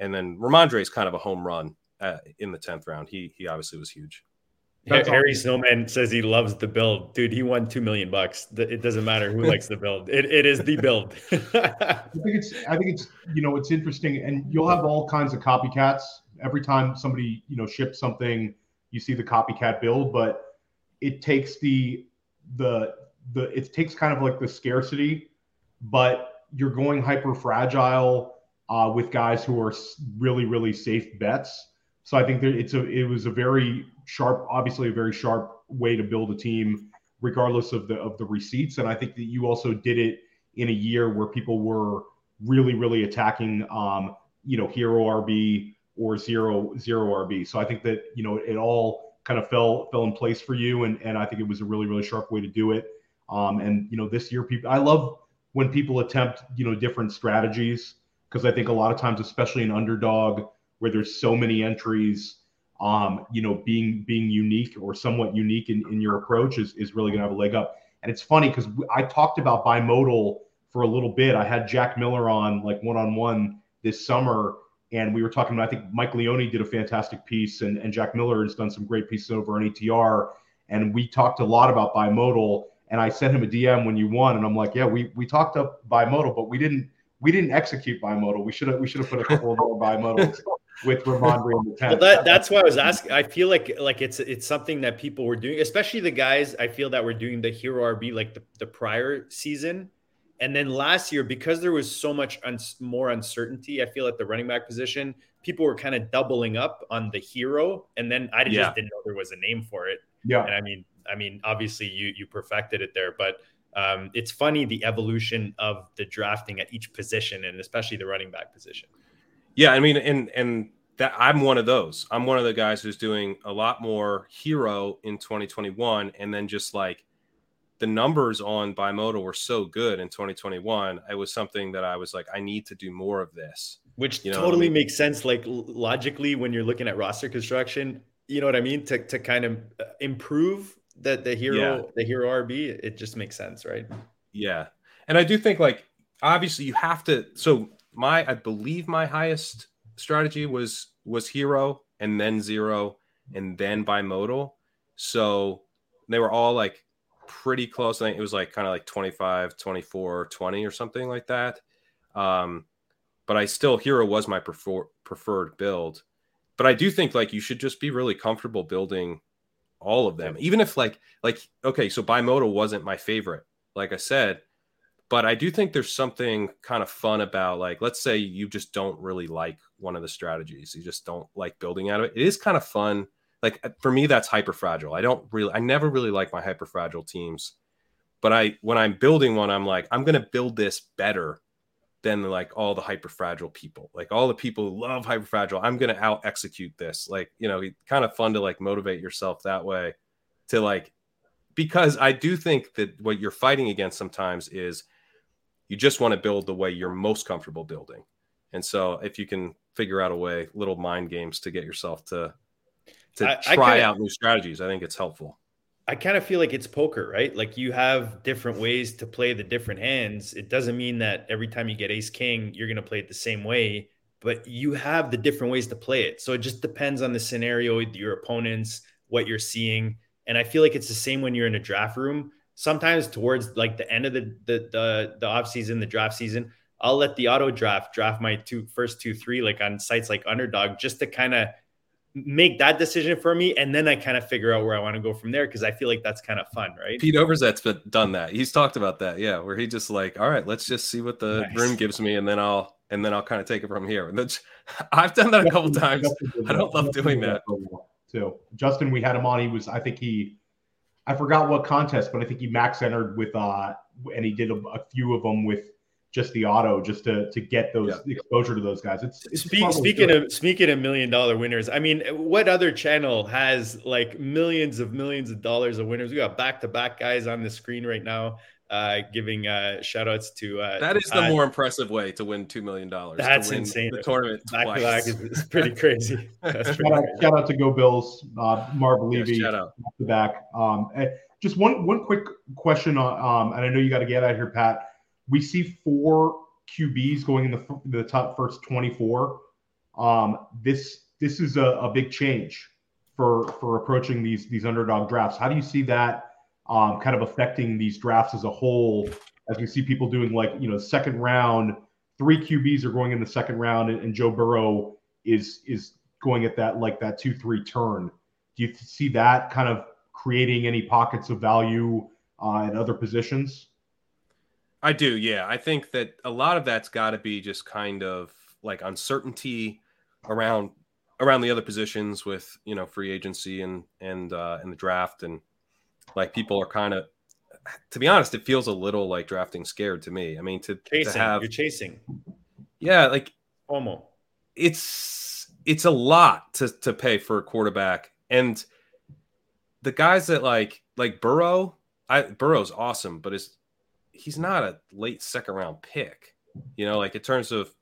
and then Rhamondre is kind of a home run uh, in the tenth round. He he obviously was huge. That's Harry awesome. Snowman says he loves the build, dude. He won two million bucks. It doesn't matter who likes the build. It, it is the build. I think it's I think it's you know it's interesting, and you'll have all kinds of copycats every time somebody you know ships something. You see the copycat build, but it takes the the the it takes kind of like the scarcity, but you're going hyper fragile uh, with guys who are really, really safe bets. So I think that it's a it was a very sharp, obviously a very sharp way to build a team, regardless of the of the receipts. And I think that you also did it in a year where people were really, really attacking, um, you know, hero RB or zero zero RB. So I think that you know it all kind of fell fell in place for you, and and I think it was a really, really sharp way to do it. Um, and you know, this year, people, I love when people attempt you know different strategies because I think a lot of times, especially an underdog where there's so many entries, um, you know, being being unique or somewhat unique in, in your approach is, is really going to have a leg up. And it's funny because I talked about bimodal for a little bit. I had Jack Miller on like one on one this summer, and we were talking about, I think Mike Leone did a fantastic piece, and, and Jack Miller has done some great pieces over on ATR. And we talked a lot about bimodal. And I sent him a DM when you won, and I'm like, yeah, we we talked up bimodal, but we didn't we didn't execute bimodal. We should have we should have put a couple more bimodals with Rhamondre in the tent. Well, that, that's why I was asking. I feel like like it's it's something that people were doing, especially the guys. I feel that were doing the hero RB like the, the prior season, and then last year because there was so much un- more uncertainty. I feel at the running back position, people were kind of doubling up on the hero, and then I just yeah. didn't know there was a name for it. Yeah, and I mean, I mean, obviously you you perfected it there, but um, it's funny the evolution of the drafting at each position and especially the running back position. Yeah, I mean, and and that I'm one of those. I'm one of the guys who's doing a lot more hero in 2021, and then just like the numbers on bimodal were so good in 2021. It was something that I was like, I need to do more of this, which you know totally I mean? makes sense. Like logically, when you're looking at roster construction, you know what I mean to to kind of uh, improve the the hero yeah. the hero RB, it just makes sense, right? Yeah. And I do think like obviously you have to so my I believe my highest strategy was was hero and then zero and then bimodal. So they were all like pretty close. I think it was like kind of like 25, 24, 20 or something like that. Um, but I still hero was my prefer- preferred build. But I do think like you should just be really comfortable building all of them, even if like like okay, so bimodal wasn't my favorite, like I said, but I do think there's something kind of fun about like let's say you just don't really like one of the strategies, you just don't like building out of it. It is kind of fun. Like uh, for me, that's hyper fragile. I don't really, I never really like my hyper fragile teams, but I when I'm building one, I'm like I'm gonna build this better than like all the hyper fragile people. Like all the people who love hyper fragile i'm gonna out execute this. Like you know kind of fun to like motivate yourself that way to like because i do think that what you're fighting against sometimes is you just want to build the way you're most comfortable building. And so if you can figure out a way little mind games to get yourself to to I, try I out new strategies i think it's helpful I kind of feel like it's poker, right? Like you have different ways to play the different hands. It doesn't mean that every time you get ace king, you're going to play it the same way, but you have the different ways to play it. So it just depends on the scenario, your opponents, what you're seeing. And I feel like it's the same when you're in a draft room. Sometimes towards like the end of the the the, the off season, the draft season, I'll let the auto draft draft my two first two three like on sites like Underdog just to kind of make that decision for me and then i kind of figure out where i want to go from there because i feel like that's kind of fun right? Pete Overzet's been done that. He's talked about that yeah where he just like all right let's just see what the nice. room gives me and then i'll and then i'll kind of take it from here. And that's i've done that a couple times. i don't love doing that too. Justin we had him on. He was i think he i forgot what contest but i think he max entered with uh and he did a, a few of them with just the auto just to to get those yeah. exposure to those guys. It's, it's Speak, speaking good. of speaking of million dollar winners. I mean, what other channel has like millions of millions of dollars of winners? We got back to back guys on the screen right now. Uh, giving uh, shout outs to uh, that is the more impressive way to win two million dollars. That's insane. The tournament back to back is, is pretty crazy. That's shout, out, shout, out, to Go Bills, uh, Marv Levy, yeah, shout out back to back. Um, eh, just one one quick question on, um, and I know you got to get out here, Pat we see four QBs going in the, the top first 24. Um, this this is a, a, big change for for approaching these these underdog drafts. How do you see that um, kind of affecting these drafts as a whole? As we see people doing like you know second round, three QBs are going in the second round, and, and Joe Burrow is is going at that like that two three turn. Do you see that kind of creating any pockets of value uh, in other positions? I do, yeah. I think that a lot of that's got to be just kind of like uncertainty around around the other positions with you know free agency and and uh, and the draft and like people are kind of to be honest, it feels a little like drafting scared to me. I mean, to, chasing, to have you're chasing, yeah, like almost it's it's a lot to to pay for a quarterback and the guys that like like Burrow, I Burrow's awesome, but it's he's not a late second round pick. You know, like in terms of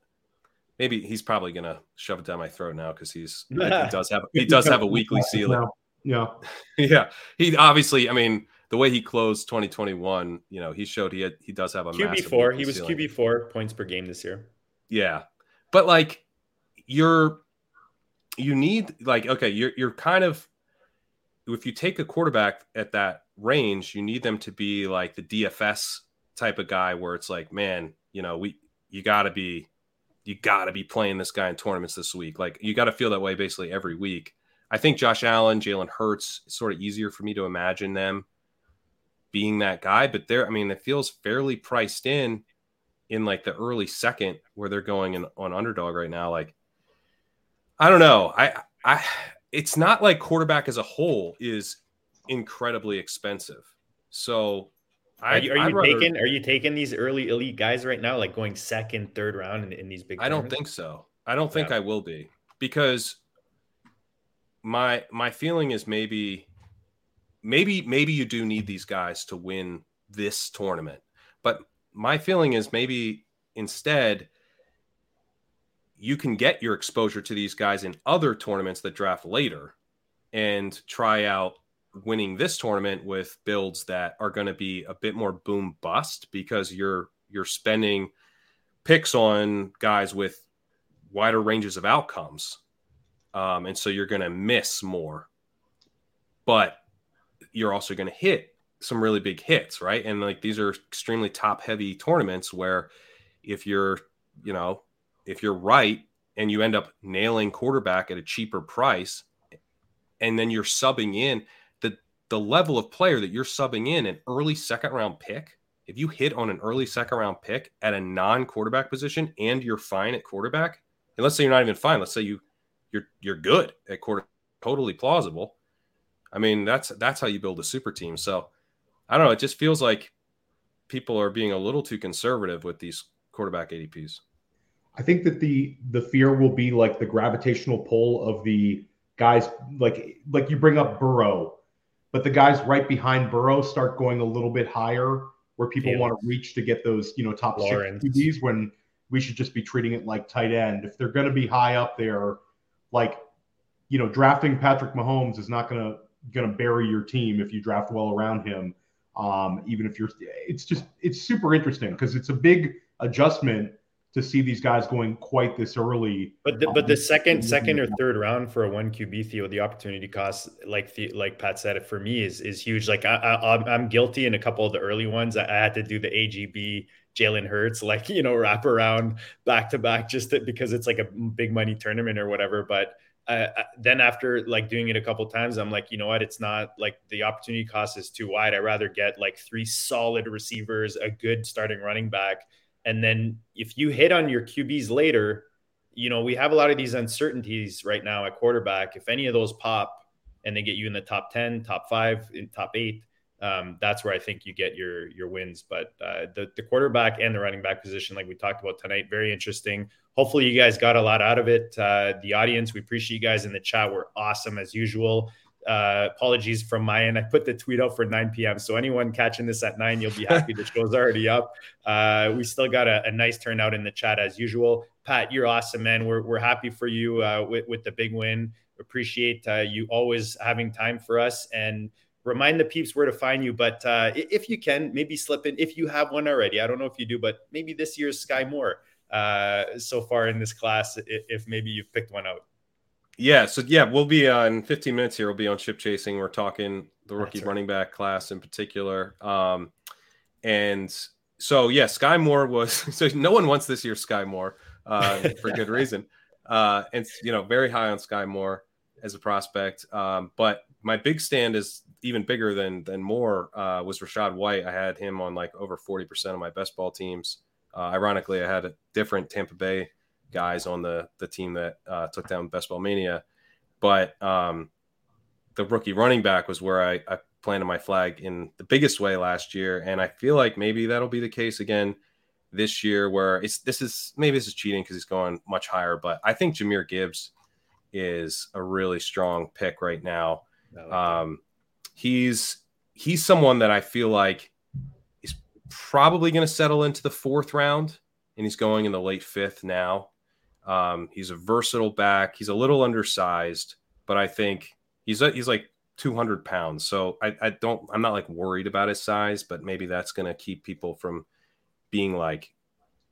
maybe he's probably gonna shove it down my throat now because he's he does have he does have a weekly ceiling. Yeah, yeah. He obviously, I mean, the way he closed 2021, you know, he showed he had he does have a QB four. He was QB four points per game this year. Yeah, but like you're you need like okay, you're you're kind of if you take a quarterback at that range, you need them to be like the DFS type of guy where it's like, man, you know, we you got to be you got to be playing this guy in tournaments this week. Like you got to feel that way basically every week. I think Josh Allen, Jalen Hurts, it's sort of easier for me to imagine them being that guy, but there, I mean, it feels fairly priced in in like the early second where they're going in, on underdog right now. Like, I don't know. I, I, it's not like quarterback as a whole is incredibly expensive. So are you, are you rather, taking are you taking these early elite guys right now, like going second, third round in, in these big? I don't think so. I don't think yeah. I will be because my my feeling is maybe maybe maybe you do need these guys to win this tournament, but my feeling is maybe instead you can get your exposure to these guys in other tournaments that draft later and try out winning this tournament with builds that are going to be a bit more boom bust because you're you're spending picks on guys with wider ranges of outcomes um, and so you're going to miss more but you're also going to hit some really big hits, right? And like these are extremely top heavy tournaments where if you're, you know, if you're right and you end up nailing quarterback at a cheaper price and then you're subbing in the level of player that you're subbing in an early second round pick if you hit on an early second round pick at a non quarterback position and you're fine at quarterback and let's say you're not even fine let's say you you're you're good at quarter totally plausible i mean that's that's how you build a super team. So i don't know it just feels like people are being a little too conservative with these quarterback adps I think that the the fear will be like the gravitational pull of the guys like like you bring up Burrow, but the guys right behind Burrow start going a little bit higher where people yeah. want to reach to get those, you know, top Lawrence. six QBs when we should just be treating it like tight end. If they're going to be high up there, like you know, drafting Patrick Mahomes is not going to going to bury your team if you draft well around him. Um, even if you're, it's just it's super interesting because it's a big adjustment to see these guys going quite this early. But the, but the second second or third round for a one QB Theo, the opportunity cost, like the, like Pat said, it for me is is huge. Like I, I am guilty in a couple of the early ones. I, had to do the AJB Jalen Hurts, like you know, wrap around back to back just to, because it's like a big money tournament or whatever. But uh, then after like doing it a couple times, I'm like, you know what? It's not like the opportunity cost is too wide. I rather get like three solid receivers, a good starting running back and then if you hit on your QBs later, you know, we have a lot of these uncertainties right now at quarterback. If any of those pop and they get you in the top 10, top five, in top eight, um, that's where I think you get your your wins. But uh, the the quarterback and the running back position, like we talked about tonight, very interesting. Hopefully, you guys got a lot out of it. Uh, the audience, we appreciate you guys in the chat. We're awesome as usual. Uh, apologies from my end. I put the tweet out for 9 p.m. So anyone catching this at 9, you'll be happy. the show's already up. Uh, we still got a, a, nice turnout in the chat as usual. Pat, you're awesome, man. We're, we're happy for you uh, with, with the big win. Appreciate uh, you always having time for us and remind the peeps where to find you. But uh, if you can, maybe slip in if you have one already. I don't know if you do, but maybe this year's Skyy Moore uh, so far in this class, if maybe you've picked one out. Yeah, so yeah, we'll be uh, in 15 minutes here. We'll be on ship chasing. We're talking the rookie right. running back class in particular. Um, and so yeah, Skyy Moore was so no one wants this year Skyy Moore uh, for good reason. Uh, and you know, very high on Skyy Moore as a prospect. Um, but my big stand is even bigger than than Moore uh, was Rachaad White. I had him on like over 40% of my best ball teams. Uh, ironically, I had a different Tampa Bay guys on the the team that uh, took down Best Ball Mania. But um, the rookie running back was where I, I planted my flag in the biggest way last year, and I feel like maybe that'll be the case again this year. Where it's this is maybe this is cheating because he's going much higher, but I think Jahmyr Gibbs is a really strong pick right now. Um, he's he's someone that I feel like is probably going to settle into the fourth round, and he's going in the late fifth now. Um, he's a versatile back. He's a little undersized, but I think he's a, he's like 200 pounds. So I, I don't I'm not like worried about his size, but maybe that's going to keep people from being like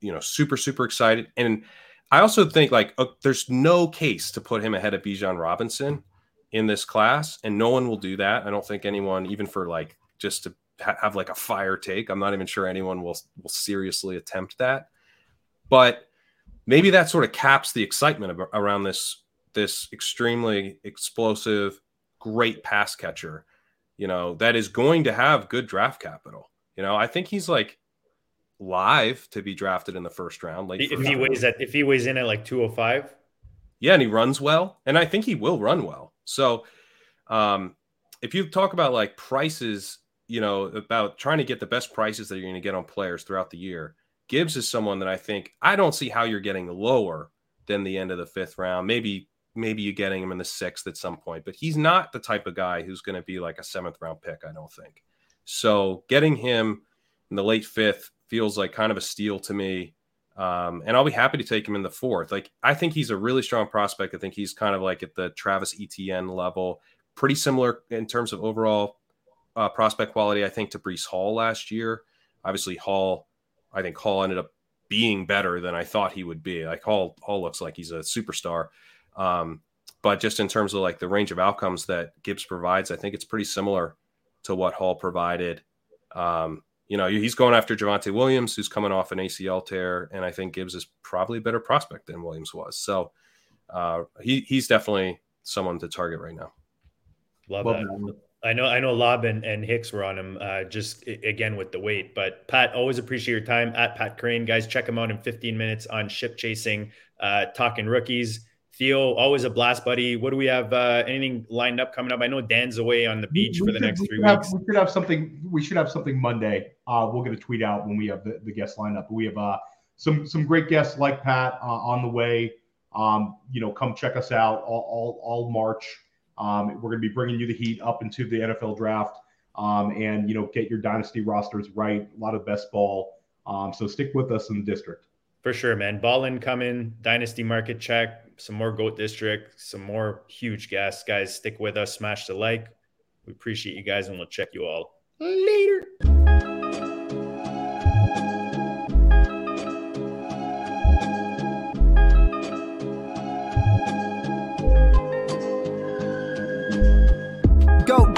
you know super super excited. And I also think like uh, there's no case to put him ahead of Bijan Robinson in this class, and no one will do that. I don't think anyone even for like just to ha- have like a fire take. I'm not even sure anyone will will seriously attempt that. But maybe that sort of caps the excitement around this this extremely explosive, great pass catcher. You know that is going to have good draft capital. You know, I think he's like live to be drafted in the first round. Like if he round. weighs at if he weighs in at like two hundred five. Yeah, and he runs well, and I think he will run well. So, um, if you talk about like prices, you know, about trying to get the best prices that you're going to get on players throughout the year, Gibbs is someone that I think I don't see how you're getting lower than the end of the fifth round. Maybe maybe you're getting him in the sixth at some point, but he's not the type of guy who's going to be like a seventh round pick. I don't think. So getting him in the late fifth feels like kind of a steal to me. Um, and I'll be happy to take him in the fourth. Like I think he's a really strong prospect. I think he's kind of like at the Travis Etienne level, pretty similar in terms of overall uh, prospect quality. I think to Breece Hall last year. Obviously, Hall I think Hall ended up being better than I thought he would be. Like Hall, Hall looks like he's a superstar. Um, but just in terms of like the range of outcomes that Gibbs provides, I think it's pretty similar to what Hall provided. Um, you know, he's going after Javonte Williams, who's coming off an ACL tear, and I think Gibbs is probably a better prospect than Williams was. So uh, he he's definitely someone to target right now. Love well, that. I know, I know, Lob and, and Hicks were on him uh, just again with the weight. But Pat, always appreciate your time at Pat Kerrane. guys. Check him out in 15 minutes on Ship Chasing, uh, talking rookies. Theo, always a blast, buddy. What do we have? Uh, anything lined up coming up? I know Dan's away on the beach we, for the next three have, weeks. we should have something. We should have something Monday. Uh, we'll get a tweet out when we have the, the lined up. We have uh, some some great guests like Pat uh, on the way. Um, you know, come check us out all all, all March. Um, we're going to be bringing you the heat up into the NFL draft, um, and you know, get your dynasty rosters right. A lot of best ball. Um, so stick with us in the district. For sure, man. Ball incoming, dynasty market check, some more goat district, some more huge gas. Guys, stick with us. Smash the like. We appreciate you guys, and we'll check you all later.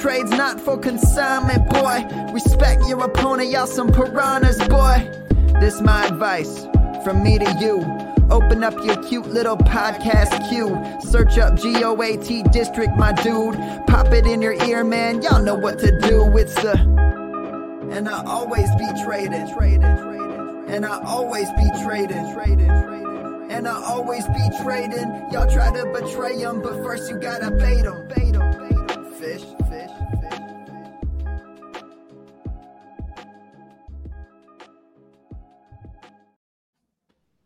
Trades not for consignment, boy. Respect your opponent, y'all some piranhas, boy. This my advice from me to you. Open up your cute little podcast queue. Search up GOAT District, my dude. Pop it in your ear, man. Y'all know what to do. It's the. And I always be traded. And I always be traded. And I always be trading. Y'all try to betray them, but first you gotta. Bait them. Fish.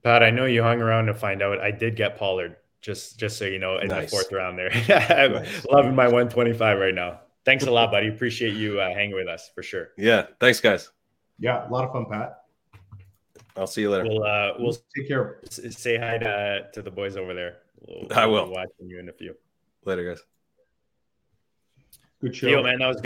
Pat, I know you hung around to find out. I did get Pollard, just just so you know, in nice. the fourth round there. I'm nice. loving my 125 right now. Thanks a lot, buddy. Appreciate you uh, hanging with us for sure. Yeah, thanks, guys. Yeah, a lot of fun, Pat. I'll see you later. We'll uh, we'll take care. Say hi to to the boys over there. We'll, I will. Watching you in a few. Later, guys. Good show, man. That was.